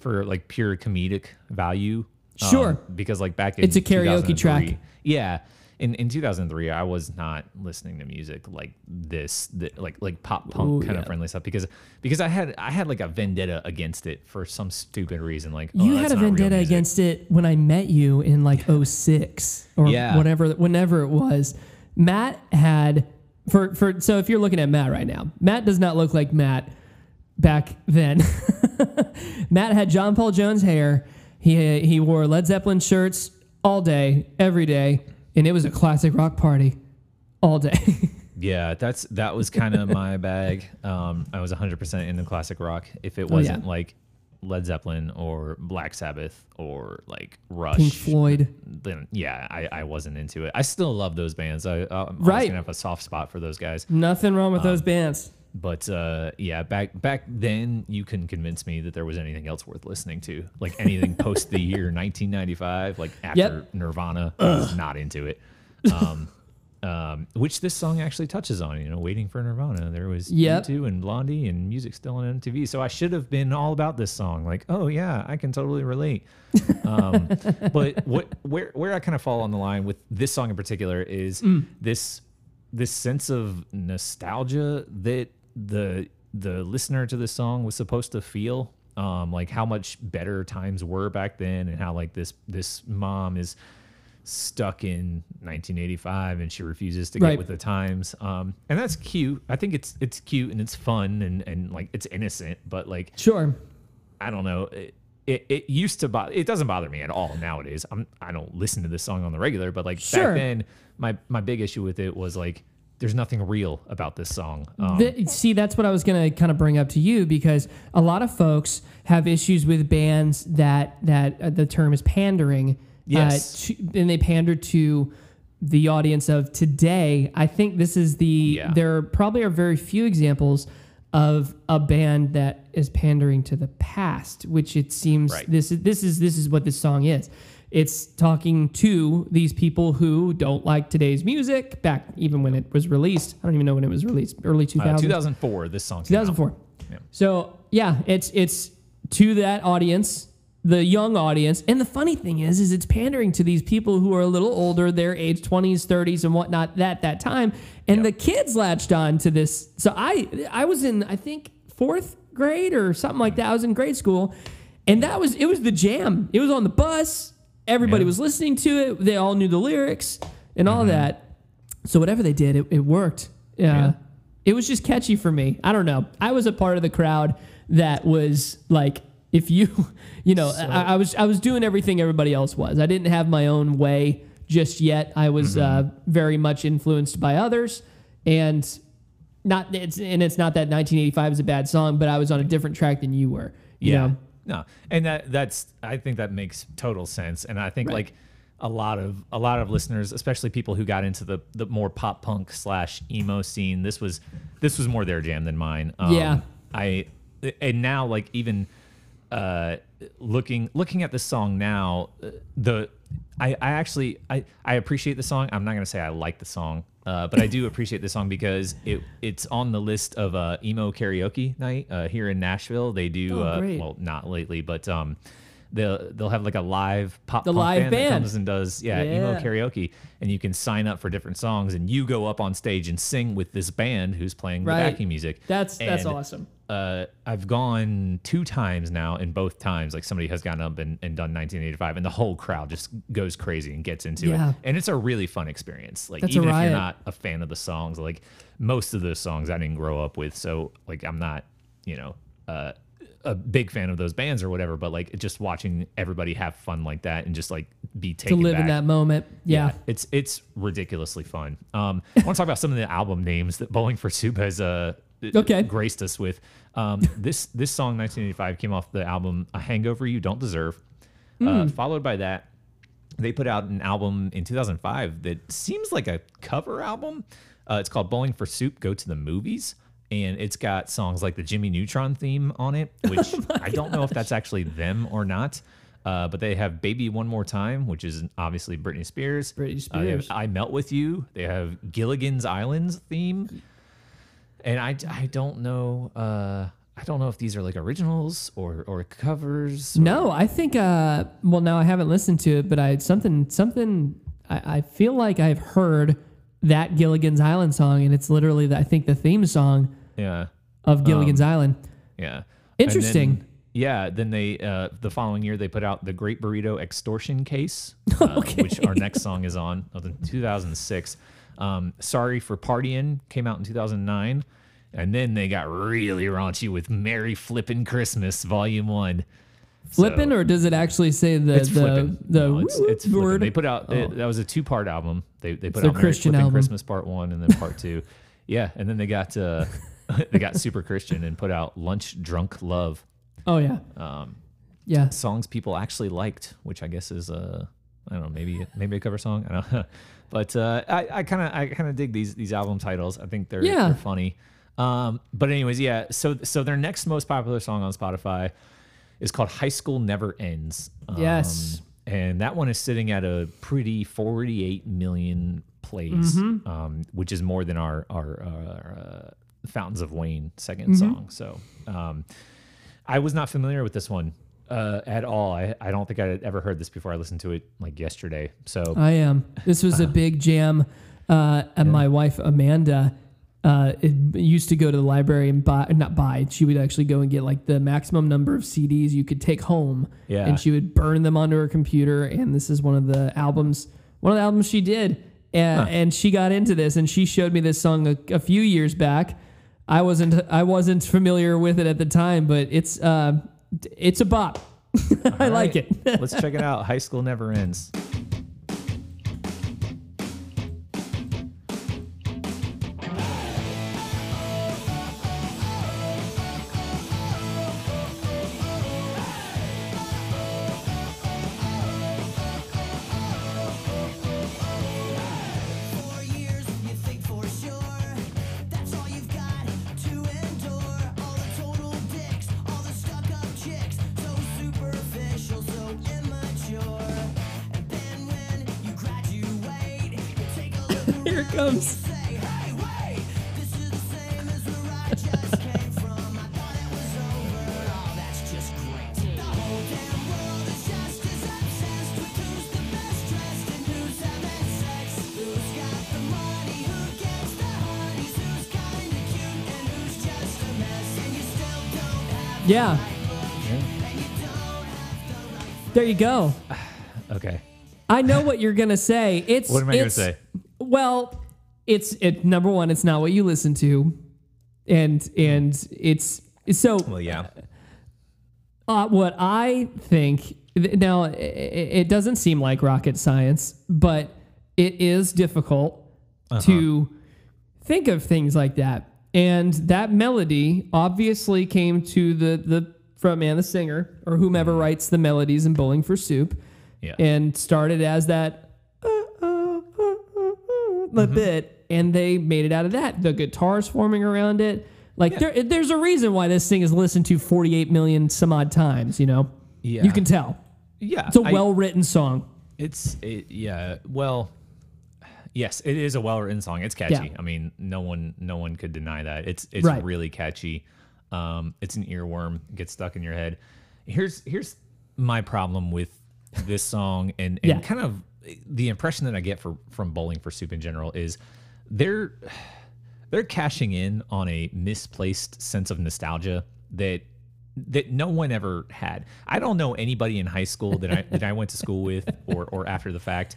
for like pure comedic value, um, Sure. because like back in It's a karaoke track. Yeah, in in 2003, I was not listening to music like this, th- like like pop punk Ooh, kind yeah. of friendly stuff because because I had I had like a vendetta against it for some stupid reason. Like oh, You that's had a vendetta against it when I met you in like 06 or Yeah. whatever, whenever it was. Matt had for for so if you're looking at Matt right now, Matt does not look like Matt back then. [LAUGHS] Matt had John Paul Jones hair. He he wore Led Zeppelin shirts all day, every day, and it was a classic rock party all day. [LAUGHS] Yeah, that's that was kind of my bag. Um, I was 100% into classic rock. If it Oh, yeah. wasn't like Led Zeppelin or Black Sabbath or like Rush, Pink Floyd. then yeah, I, I wasn't into it. I still love those bands. I, I'm always Right. gonna have a soft spot for those guys. Nothing wrong with Um, those bands. But uh, yeah, back back then, you couldn't convince me that there was anything else worth listening to. Like anything post the year [LAUGHS] 1995, like after Yep. Nirvana, I was not into it. Um, [LAUGHS] um, which this song actually touches on. You know, waiting for Nirvana. There was Yep. U2 and Blondie and music still on MTV. So I should have been all about this song. Like, oh yeah, I can totally relate. Um, [LAUGHS] but what where where I kind of fall on the line with this song in particular is Mm. this this sense of nostalgia that the the listener to this song was supposed to feel um like how much better times were back then and how like this this mom is stuck in 1985 and she refuses to get Right. with the times um and that's cute i think it's it's cute and it's fun and and like it's innocent but like Sure. I don't know. It, it, it used to bother. It doesn't bother me at all nowadays. I'm I don't listen to this song on the regular, but like Sure. back then, my my big issue with it was like there's nothing real about this song. Um, Th- see, that's what I was going to kind of bring up to you because a lot of folks have issues with bands that that uh, the term is pandering. Yes. Uh, to, and they pander to the audience of today. I think this is the Yeah. there probably are very few examples of a band that is pandering to the past, which it seems Right. this is this is this is what this song is. It's talking to these people who don't like today's music back even when it was released. I don't even know when it was released. Early 2000s. uh, 2004. This song. came out. 2004. Yeah. So yeah, it's it's to that audience, the young audience. And the funny thing is, is it's pandering to these people who are a little older, their age 20s, 30s, and whatnot at that time. And the kids latched on to this. So I I was in I think fourth grade or something like that. I was in grade school, and that was it was the jam. It was on the bus. Everybody Yeah. was listening to it. They all knew the lyrics and all that. So whatever they did, it, it worked. Yeah. Yeah. It was just catchy for me. I don't know. I was a part of the crowd that was like, if you, [LAUGHS] you know, I, I was I was doing everything everybody else was. I didn't have my own way just yet. I was uh, very much influenced by others, and not it's and it's not that 1985 is a bad song, but I was on a different track than you were. You yeah. know? No, and that that's I think that makes total sense, and I think Right. like a lot of a lot of listeners, especially people who got into the the more pop punk slash emo scene, this was this was more their jam than mine. Um, Yeah. I and now like even uh, looking looking at the song now, uh, the I, I actually I, I appreciate the song. I'm not gonna say I like the song, uh, but I do appreciate the song because it it's on the list of uh, emo karaoke night uh, here in Nashville. They do Oh, uh, well not lately, but um, they'll they'll have like a live pop The live band, that band. comes and does yeah, emo karaoke, and you can sign up for different songs, and you go up on stage and sing with this band who's playing the backing music. That's that's awesome. Uh, I've gone two times now, and both times, like somebody has gotten up and, and done 1985, and the whole crowd just goes crazy and gets into Yeah. it. And it's a really fun experience. Like, That's even if you're not a fan of the songs, like most of those songs I didn't grow up with, so like I'm not, you know, uh, a big fan of those bands or whatever. But like just watching everybody have fun like that and just like be taken To live in that moment. Yeah. it's it's ridiculously fun. Um, I want to talk about some of the album names that Bowling for Soup has uh Okay. graced us with. Um, [LAUGHS] this this song 1985 came off the album A Hangover You Don't Deserve. Hmm. Uh, followed by that, they put out an album in 2005 that seems like a cover album. Uh, it's called Bowling for Soup Go to the Movies. And it's got songs like the Jimmy Neutron theme on it, [LAUGHS] which I don't know if that's actually them or not. Uh, but they have Baby One More Time, which is obviously Britney Spears. Britney Uh, they have Spears. I Melt With You. They have Gilligan's Islands theme. And I, I don't know uh, I don't know if these are like originals or or covers. or- No, I think. Uh, well, now I haven't listened to it, but I something something. I, I feel like I've heard that Gilligan's Island song, and it's literally the, I think the theme song Yeah. of Gilligan's Island. Yeah. Interesting. Then- yeah. Then they uh, the following year they put out the Great Burrito Extortion Case, [LAUGHS] uh, Okay. which our next song is on of the 2006. Um, Sorry for Partying came out in 2009, and then they got really raunchy with Merry Flippin' Christmas Volume One. Flippin', So- or does it actually say the It's the the No, it's, it's flipping. word? They put out they- Oh. that was a two part album. They they put their out Christian Flippin' album. Christmas Part One and then Part [LAUGHS] Two. Yeah, and then they got uh, [LAUGHS] they got super Christian and put out Lunch Drunk Love. oh yeah, Um, yeah. songs people actually liked, which I guess is uh I don't know maybe maybe a cover song. I don't [LAUGHS] know, but uh, I kind of I kind of dig these these album titles. I think they're Yeah. they're funny. Um, but anyways, yeah. So so their next most popular song on Spotify is called High School Never Ends. Um, Yes. and that one is sitting at a pretty 48 million plays, Mm-hmm. um, which is more than our our, our uh, Fountains of Wayne 2nd Mm-hmm. song. So um, I was not familiar with this one uh, at all. I, I don't think I had ever heard this before. I listened to it like yesterday. So I am. This was a [LAUGHS] big jam. Uh, and my wife Amanda uh, used to go to the library and buy, not buy. She would actually go and get like the maximum number of CDs you could take home. Yeah. And she would burn them onto her computer. And this is one of the albums, one of the albums she did. And, and she got into this, and she showed me this song a, a few years back. I wasn't I wasn't familiar with it at the time, but it's uh, it's a bop. [LAUGHS] I like it. let's check it out. High School Never Ends. There you go. [SIGHS] Okay. I know what you're gonna say. It's What am I gonna it's- say? Well, it's it number one. It's not what you listen to, and and it's so. Well, yeah. Uh, what I think now, i- i- it doesn't seem like rocket science, but it is difficult to think of things like that. And that melody obviously came to the the frontman, the singer, or whomever mm-hmm. writes the melodies in Bowling for Soup, Yeah. and started as that the bit, and they made it out of that. The guitars forming around it. Like there, there's a reason why this thing is listened to 48 million some odd times. You know, Yeah. you can tell Yeah, it's a I- well written song. It's it, yeah. Well, yes, it is a well-written song. It's catchy. Yeah. I mean, no one no one could deny that. It's it's Right. really catchy. Um, it's an earworm. Gets stuck in your head. Here's here's my problem with this song and and Yeah. kind of the impression that I get for from Bowling for Soup in general is they're they're cashing in on a misplaced sense of nostalgia that that no one ever had. I don't know anybody in high school that I [LAUGHS] that I went to school with or or after the fact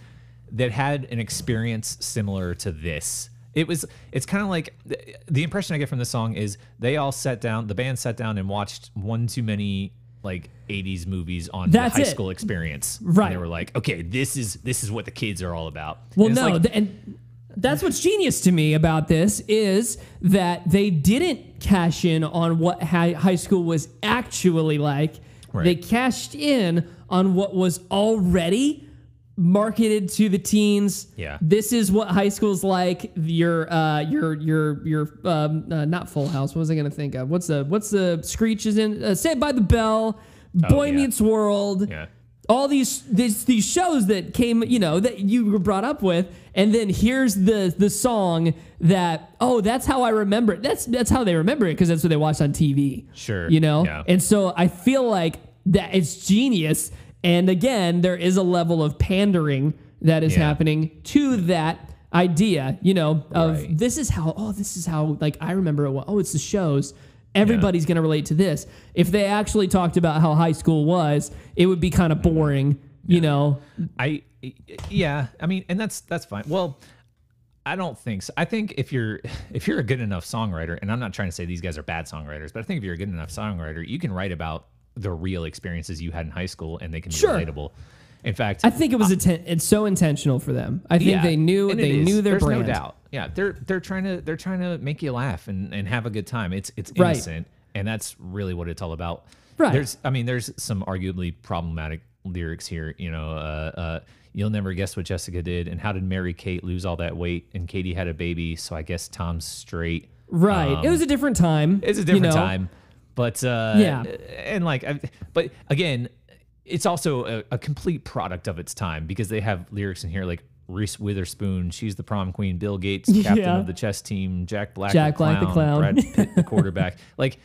that had an experience similar to this. It was it's kind of like the, the impression I get from the song is they all sat down, the band sat down and watched one too many like 80s movies on That's the high it. school experience. Right. And they were like, "Okay, this is this is what the kids are all about." Well, And no, like- th- and that's what's genius to me about this is that they didn't cash in on what high, high school was actually like. Right. They cashed in on what was already marketed to the teens. Yeah. this is what high school's like. Your, uh, your, your, your, um, uh, not Full House. What was I gonna think of? What's the, what's the Screech is in? Uh, Saved by the Bell. Boy yeah. Meets World yeah. all these these these shows that came you know that you were brought up with and then here's the the song that oh that's how i remember it that's that's how they remember it because that's what they watched on tv Sure, you know yeah. and so i feel like that it's genius and again there is a level of pandering that is Yeah. happening to that idea you know of Right. this is how oh this is how like i remember it well oh it's the shows everybody's going to relate to this if they actually talked about how high school was it would be kind of mm-hmm. boring you know I yeah, I mean, and that's that's fine. Well, I don't think so. I think if you're if you're a good enough songwriter, and I'm not trying to say these guys are bad songwriters, but I think if you're a good enough songwriter, you can write about the real experiences you had in high school, and they can be Sure. relatable. In fact, i think it was atten- it's so intentional for them i think yeah, they knew and it they is. knew their There's brand no doubt. Yeah, they're they're trying to they're trying to make you laugh and, and have a good time. It's it's Right. innocent, and that's really what it's all about. Right. There's I mean, there's some arguably problematic lyrics here. You know, uh, uh, you'll never guess what Jessica did, and how did Mary Kate lose all that weight? And Katie had a baby, so I guess Tom's straight. right it was a different time Um, It's a you different know? time, but uh, Yeah. and like, I, but again, it's also a, a complete product of its time because they have lyrics in here like Reese Witherspoon, she's the prom queen, Bill Gates, [LAUGHS] captain Yeah. of the chess team, Jack Black, Jack the Black the clown. Brad Pitt, the [LAUGHS] quarterback, like.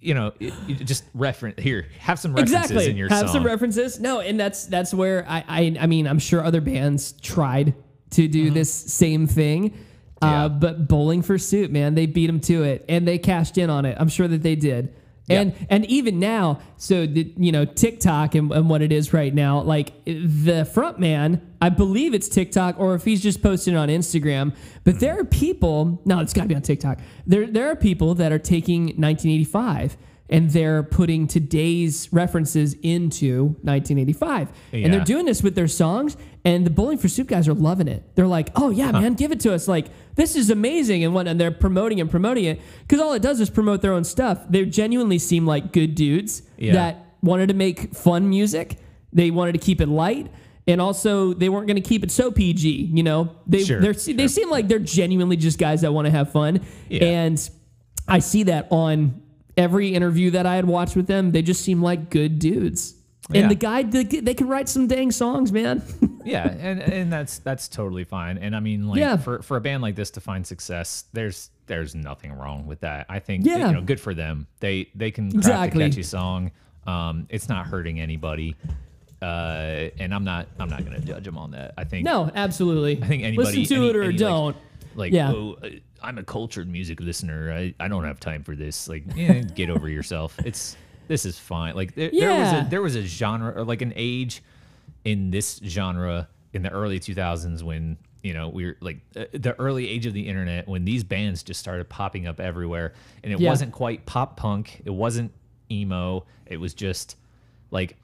You know, it, just reference here. Have some references exactly in your song. have song. some references no and that's that's where I, I i mean i'm sure other bands tried to do this same thing Mm-hmm. Yeah. uh, but bowling for soup man they beat them to it and they cashed in on it. I'm sure that they did. And and even now so the, you know tiktok and, and what it is right now like the front man i believe it's tiktok or if he's just posting on instagram but there are people no it's got to be on tiktok. There there are people that are taking 1985 and they're putting today's references into 1985 and they're doing this with their songs and the bowling for soup guys are loving it. They're like oh yeah man give it to us. Like this is amazing and what and they're promoting and promoting it. Because all it does is promote their own stuff. They genuinely seem like good dudes Yeah. that wanted to make fun music. They wanted to keep it light and also they weren't going to keep it so pg you know? They Sure, they're, they seem like they're genuinely just guys that want to have fun. Yeah. and i see that on every interview that i had watched with them they just seem like good dudes Yeah. and the guy they, they can write some dang songs man [LAUGHS] yeah, and and that's that's totally fine. And I mean, like Yeah. for for a band like this to find success, there's there's nothing wrong with that. I think Yeah. you know, good for them. They they can craft Exactly. a catchy song. Um, it's not hurting anybody. Uh, and I'm not I'm not gonna judge them on that. I think no absolutely I think anybody listen to any- it or any, don't Like, Yeah. oh, uh, I'm a cultured music listener. I, I don't have time for this. Like, yeah, get over [LAUGHS] yourself. It's this is fine. Like there, there was a there was a genre or like an age in this genre in the early 2000s when you know we were like uh, the early age of the internet when these bands just started popping up everywhere and it Yeah. wasn't quite pop punk it wasn't emo it was just like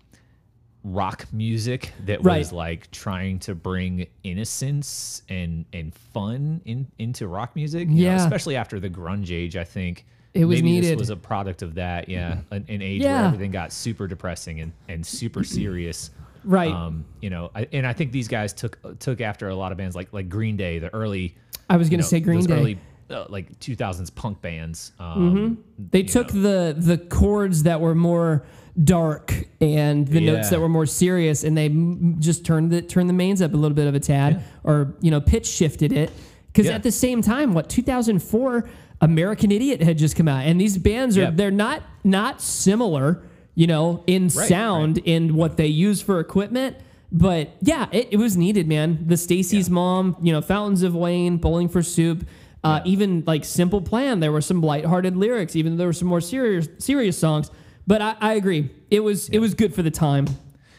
rock music that Right. was like trying to bring innocence and and fun in into rock music you know, Yeah. especially after the grunge age i think It was maybe needed. this was a product of that yeah an, an age Yeah. where everything got super depressing and and super [CLEARS THROAT] serious Right. um you know I, and i think these guys took took after a lot of bands like like green day the early i was gonna say green day early uh, like 2000s punk bands. Um, They took know. the the chords that were more dark and the notes that were more serious, and they m- just turned the turned the mains up a little bit of a tad, or you know, pitch shifted it. Because Yeah. at the same time, what 2004, American Idiot had just come out, and these bands are Yeah. they're not not similar, you know, in Right, sound in what they use for equipment. But yeah, it, it was needed, man. The Stacy's Yeah. mom, you know, Fountains of Wayne, Bowling for Soup, uh, even like Simple Plan. There were some lighthearted lyrics, even though there were some more serious serious songs. But I, I agree, it was it was good for the time.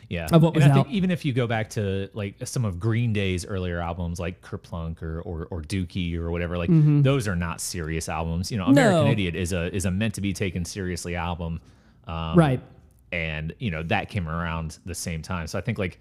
yeah. of what and was I think even if you go back to like some of Green Day's earlier albums, like Kerplunk or or, or Dookie or whatever, like those are not serious albums. You know, American Mm-hmm. No. Idiot is a is a meant to be taken seriously album. Um, Right. and you know that came around the same time. So I think like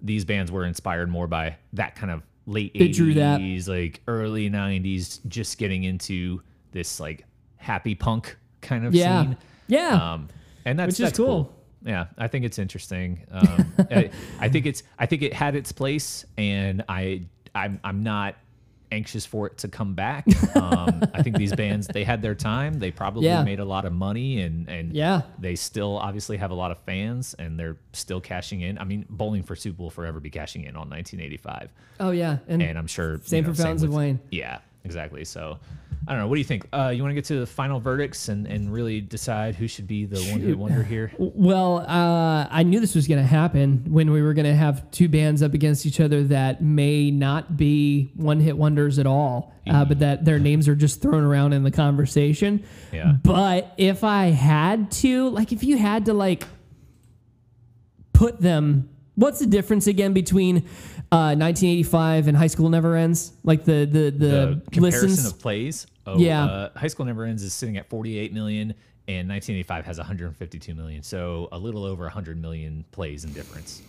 these bands were inspired more by that kind of late They drew that. 80s, like early 90s, just getting into this like happy punk kind of Yeah. scene. Yeah. Um, and that's Which is that's cool. cool. Yeah, I think it's interesting. Um, [LAUGHS] I, I think it's I think it had its place, and I I'm I'm not anxious for it to come back. [LAUGHS] Um, I think these bands they had their time. They probably Yeah. made a lot of money, and and Yeah. they still obviously have a lot of fans, and they're still cashing in. I mean, Bowling for Soup will forever be cashing in on 1985, oh yeah. And, and I'm sure Same you know, for Fountains of Wayne. Yeah, exactly. So. I don't know. What do you think? Uh, you want to get to the final verdicts and, and really decide who should be the one hit wonder here? Well, uh, I knew this was going to happen when we were going to have two bands up against each other that may not be one hit wonders at all, uh, but that their names are just thrown around in the conversation. Yeah. But if I had to, like, if you had to, like, put them, what's the difference again between uh, 1985 and High School Never Ends? Like the the the, the comparison listens. of plays. Oh, Yeah. Uh, High School Never Ends is sitting at 48 million, and 1985 has 152 million. So a little over 100 million plays in difference.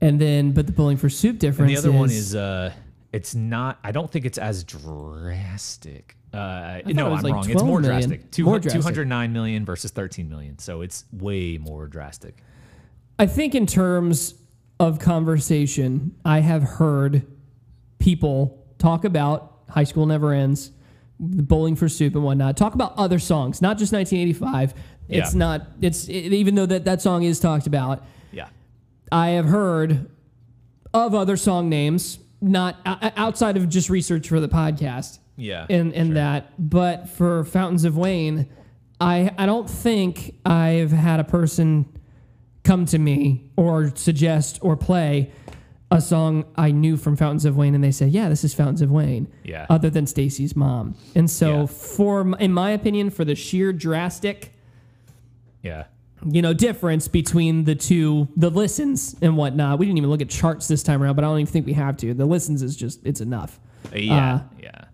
and then, but the Bowling for Soup difference. And the other one is uh, it's not. I don't think it's as drastic. Uh, no, I'm like wrong. It's more million. drastic. Two, More drastic. 209 million versus 13 million. So it's way more drastic. I think in terms of conversation, I have heard people talk about High School Never Ends, Bowling for Soup, and whatnot. Talk about other songs, not just 1985. It's Yeah. not. It's it, even though that that song is talked about. Yeah. I have heard of other song names, not outside of just research for the podcast Yeah. and and that. But for Fountains of Wayne, I I don't think I've had a person come to me or suggest or play a song I knew from Fountains of Wayne, and they said, "Yeah, this is Fountains of Wayne." Yeah. Other than Stacy's mom, and so Yeah. for in my opinion, for the sheer drastic yeah. you know difference between the two the listens and whatnot we didn't even look at charts this time around but i don't even think we have to the listens is just it's enough Yeah. Uh, yeah.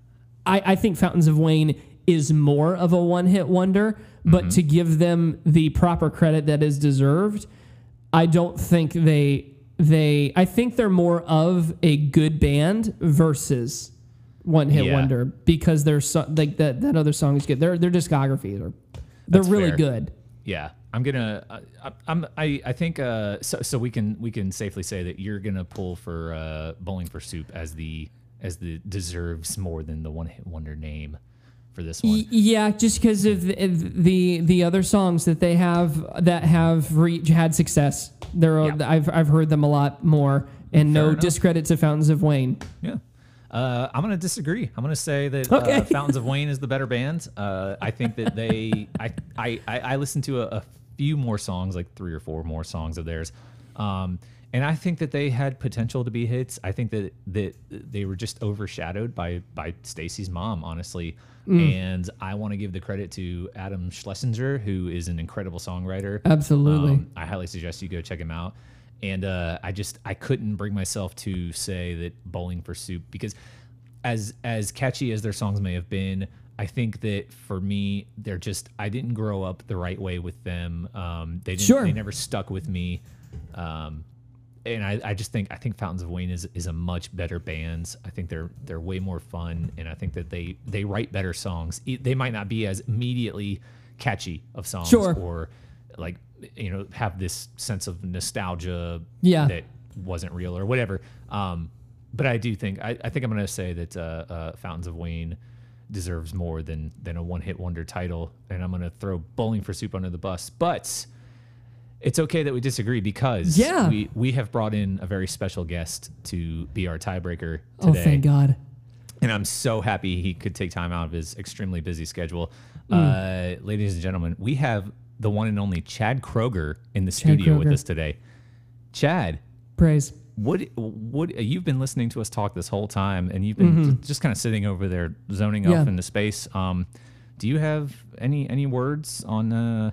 I, I think Fountains of Wayne is more of a one hit wonder, but Mm-hmm. to give them the proper credit that is deserved, I don't think they they I think they're more of a good band versus one hit Yeah. wonder because their so, like that that other song is good. Their their discography are they're That's really fair. good. Yeah, I'm gonna. I, I'm. I. I think. Uh. So. So we can. We can safely say that you're gonna pull for uh, Bowling for Soup as the as the deserves more than the one hit wonder name for this one. Yeah, just because of the, the the other songs that they have that have reach, had success. They're Yeah. I've I've heard them a lot more, and no enough. discredit to Fountains of Wayne. Yeah. Uh, I'm gonna disagree. I'm gonna say that Okay. uh, [LAUGHS] Fountains of Wayne is the better band. Uh, I think that they. I. I. I, I listened to a, a few more songs, like three or four more songs of theirs, um, and I think that they had potential to be hits. I think that that they were just overshadowed by by Stacy's mom, honestly. Mm. And I want to give the credit to Adam Schlesinger, who is an incredible songwriter. Absolutely. Um, I highly suggest you go check him out. And uh, I just I couldn't bring myself to say that Bowling for Soup because as as catchy as their songs may have been, I think that for me they're just I didn't grow up the right way with them. Um, they didn't, Sure. they never stuck with me. Um, and I, I just think I think Fountains of Wayne is, is a much better band. I think they're they're way more fun, and I think that they they write better songs. They might not be as immediately catchy of songs, Sure. or like you know have this sense of nostalgia Yeah. that wasn't real or whatever. Um, but I do think I, I think I'm going to say that uh, uh, Fountains of Wayne deserves more than than a one hit wonder title, and I'm gonna throw Bowling for Soup under the bus. But it's okay that we disagree because Yeah. we we have brought in a very special guest to be our tiebreaker today. Oh, thank God. And I'm so happy he could take time out of his extremely busy schedule. Mm. Uh, ladies and gentlemen, we have the one and only Chad Kroeger in the studio with us today. Chad, Praise. what what you've been listening to us talk this whole time, and you've been just kind of sitting over there zoning Mm-hmm. Yeah. off into space. Um, do you have any any words on uh,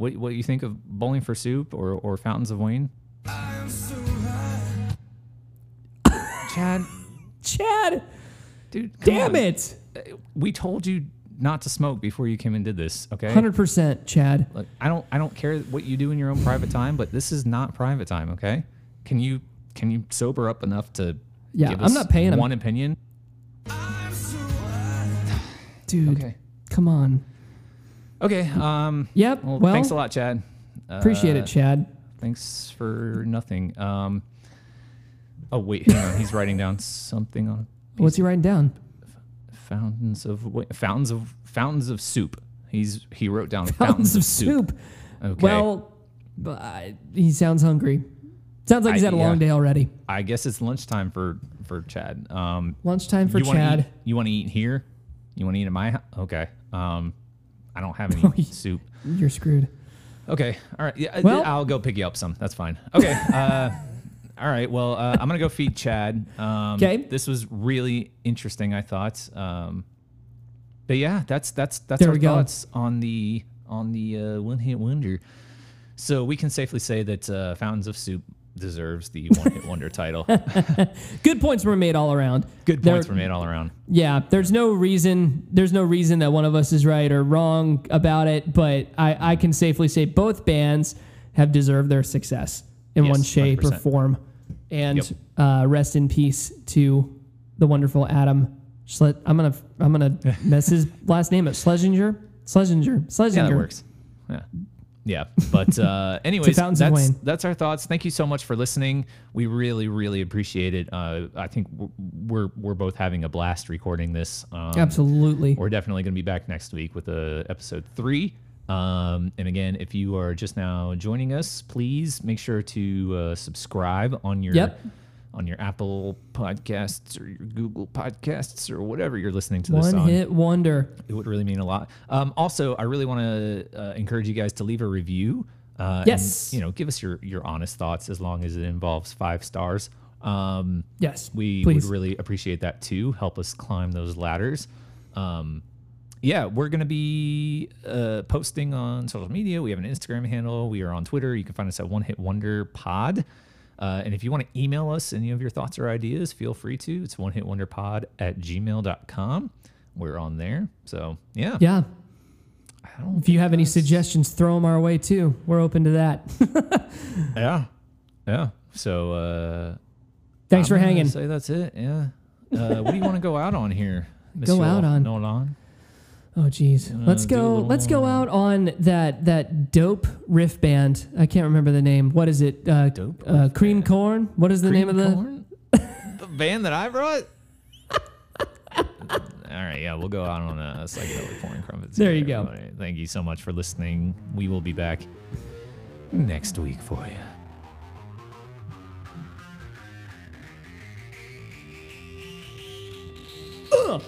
what what you think of Bowling for Soup or or Fountains of Wayne? Chad, Chad, dude, damn on. it. we told you not to smoke before you came and did this. Okay. 100% Chad. Look, I don't I don't care what you do in your own private time, but this is not private time. Okay. Can you can you sober up enough to Yeah, give I'm us not paying him. one opinion? Dude, Okay. come on. Okay. Um. Yep. Well, Well, thanks a lot, Chad. Uh, appreciate it, Chad. Thanks for nothing. Um. Oh wait, hang on. He's writing down something on What's he writing down? fountains of fountains of fountains of soup. He's he wrote down Fountains of soup. Okay. Well, uh, he sounds hungry. Sounds like he's I- had a long day already. I guess it's lunchtime for for Chad. Um, Lunchtime for you Chad. Eat, you want to eat here? You want to eat at my house? Okay. Um, I don't have any [LAUGHS] soup. You're screwed. Okay. All right. Yeah. Well- I'll go pick you up some. That's fine. Okay. [LAUGHS] Uh, all right. Well, uh, I'm gonna go feed Chad. Um, 'Kay. This was really interesting. I thought. Um, but yeah, that's that's that's There our thoughts on the on the uh, one hit wonder. So we can safely say that uh, Fountains of Soup deserves the one hit wonder title. [LAUGHS] Good points were made all around. Good There- points were made all around. Yeah, there's no reason. There's no reason that one of us is right or wrong about it. But I, I can safely say both bands have deserved their success in Yes, one shape or 100%. form. And Yep. uh, rest in peace to the wonderful Adam. Schle- I'm gonna I'm gonna [LAUGHS] mess his last name up. Schlesinger. Schlesinger. Schlesinger. Yeah, that works. Yeah. Yeah. But uh, [LAUGHS] anyways, that's, that's our thoughts. Thank you so much for listening. We really, really appreciate it. Uh, I think we're, we're both having a blast recording this. Um, Absolutely. We're definitely going to be back next week with uh, episode three. Um, and again, if you are just now joining us, please make sure to uh, subscribe on your Yep. On your Apple Podcasts or your Google Podcasts or whatever you're listening to this One on. hit wonder. It would really mean a lot. Um, also, I really want to uh, encourage you guys to leave a review. Uh, Yes. And, you know, give us your your honest thoughts as long as it involves five stars. Um, Yes. we please. would really appreciate that too. Help us climb those ladders. Um, yeah, we're gonna be uh, posting on social media. We have an Instagram handle. We are on Twitter. You can find us at One Hit Wonder Pod. Uh, and if you want to email us any of your thoughts or ideas, feel free to. It's one hit wonder pod at gmail.com. We're on there. So, yeah. yeah. I don't, If you have any suggestions, throw them our way too. We're open to that. [LAUGHS] yeah. Yeah. So, uh, Thanks for I'm gonna hanging. Say that's it. Yeah. Uh, what do you want to go out on here? [LAUGHS] Go out on. Nolan? Oh geez, uh, let's go. Let's go out on that that dope riff band. I can't remember the name. What is it? Uh, dope. Uh, cream band. corn. What is the cream name of the corn? [LAUGHS] the band that I brought? [LAUGHS] All right, yeah, we'll go out on a psychedelic corn crumpets. There you go. Thank you so much for listening. We will be back next week for you. Ugh.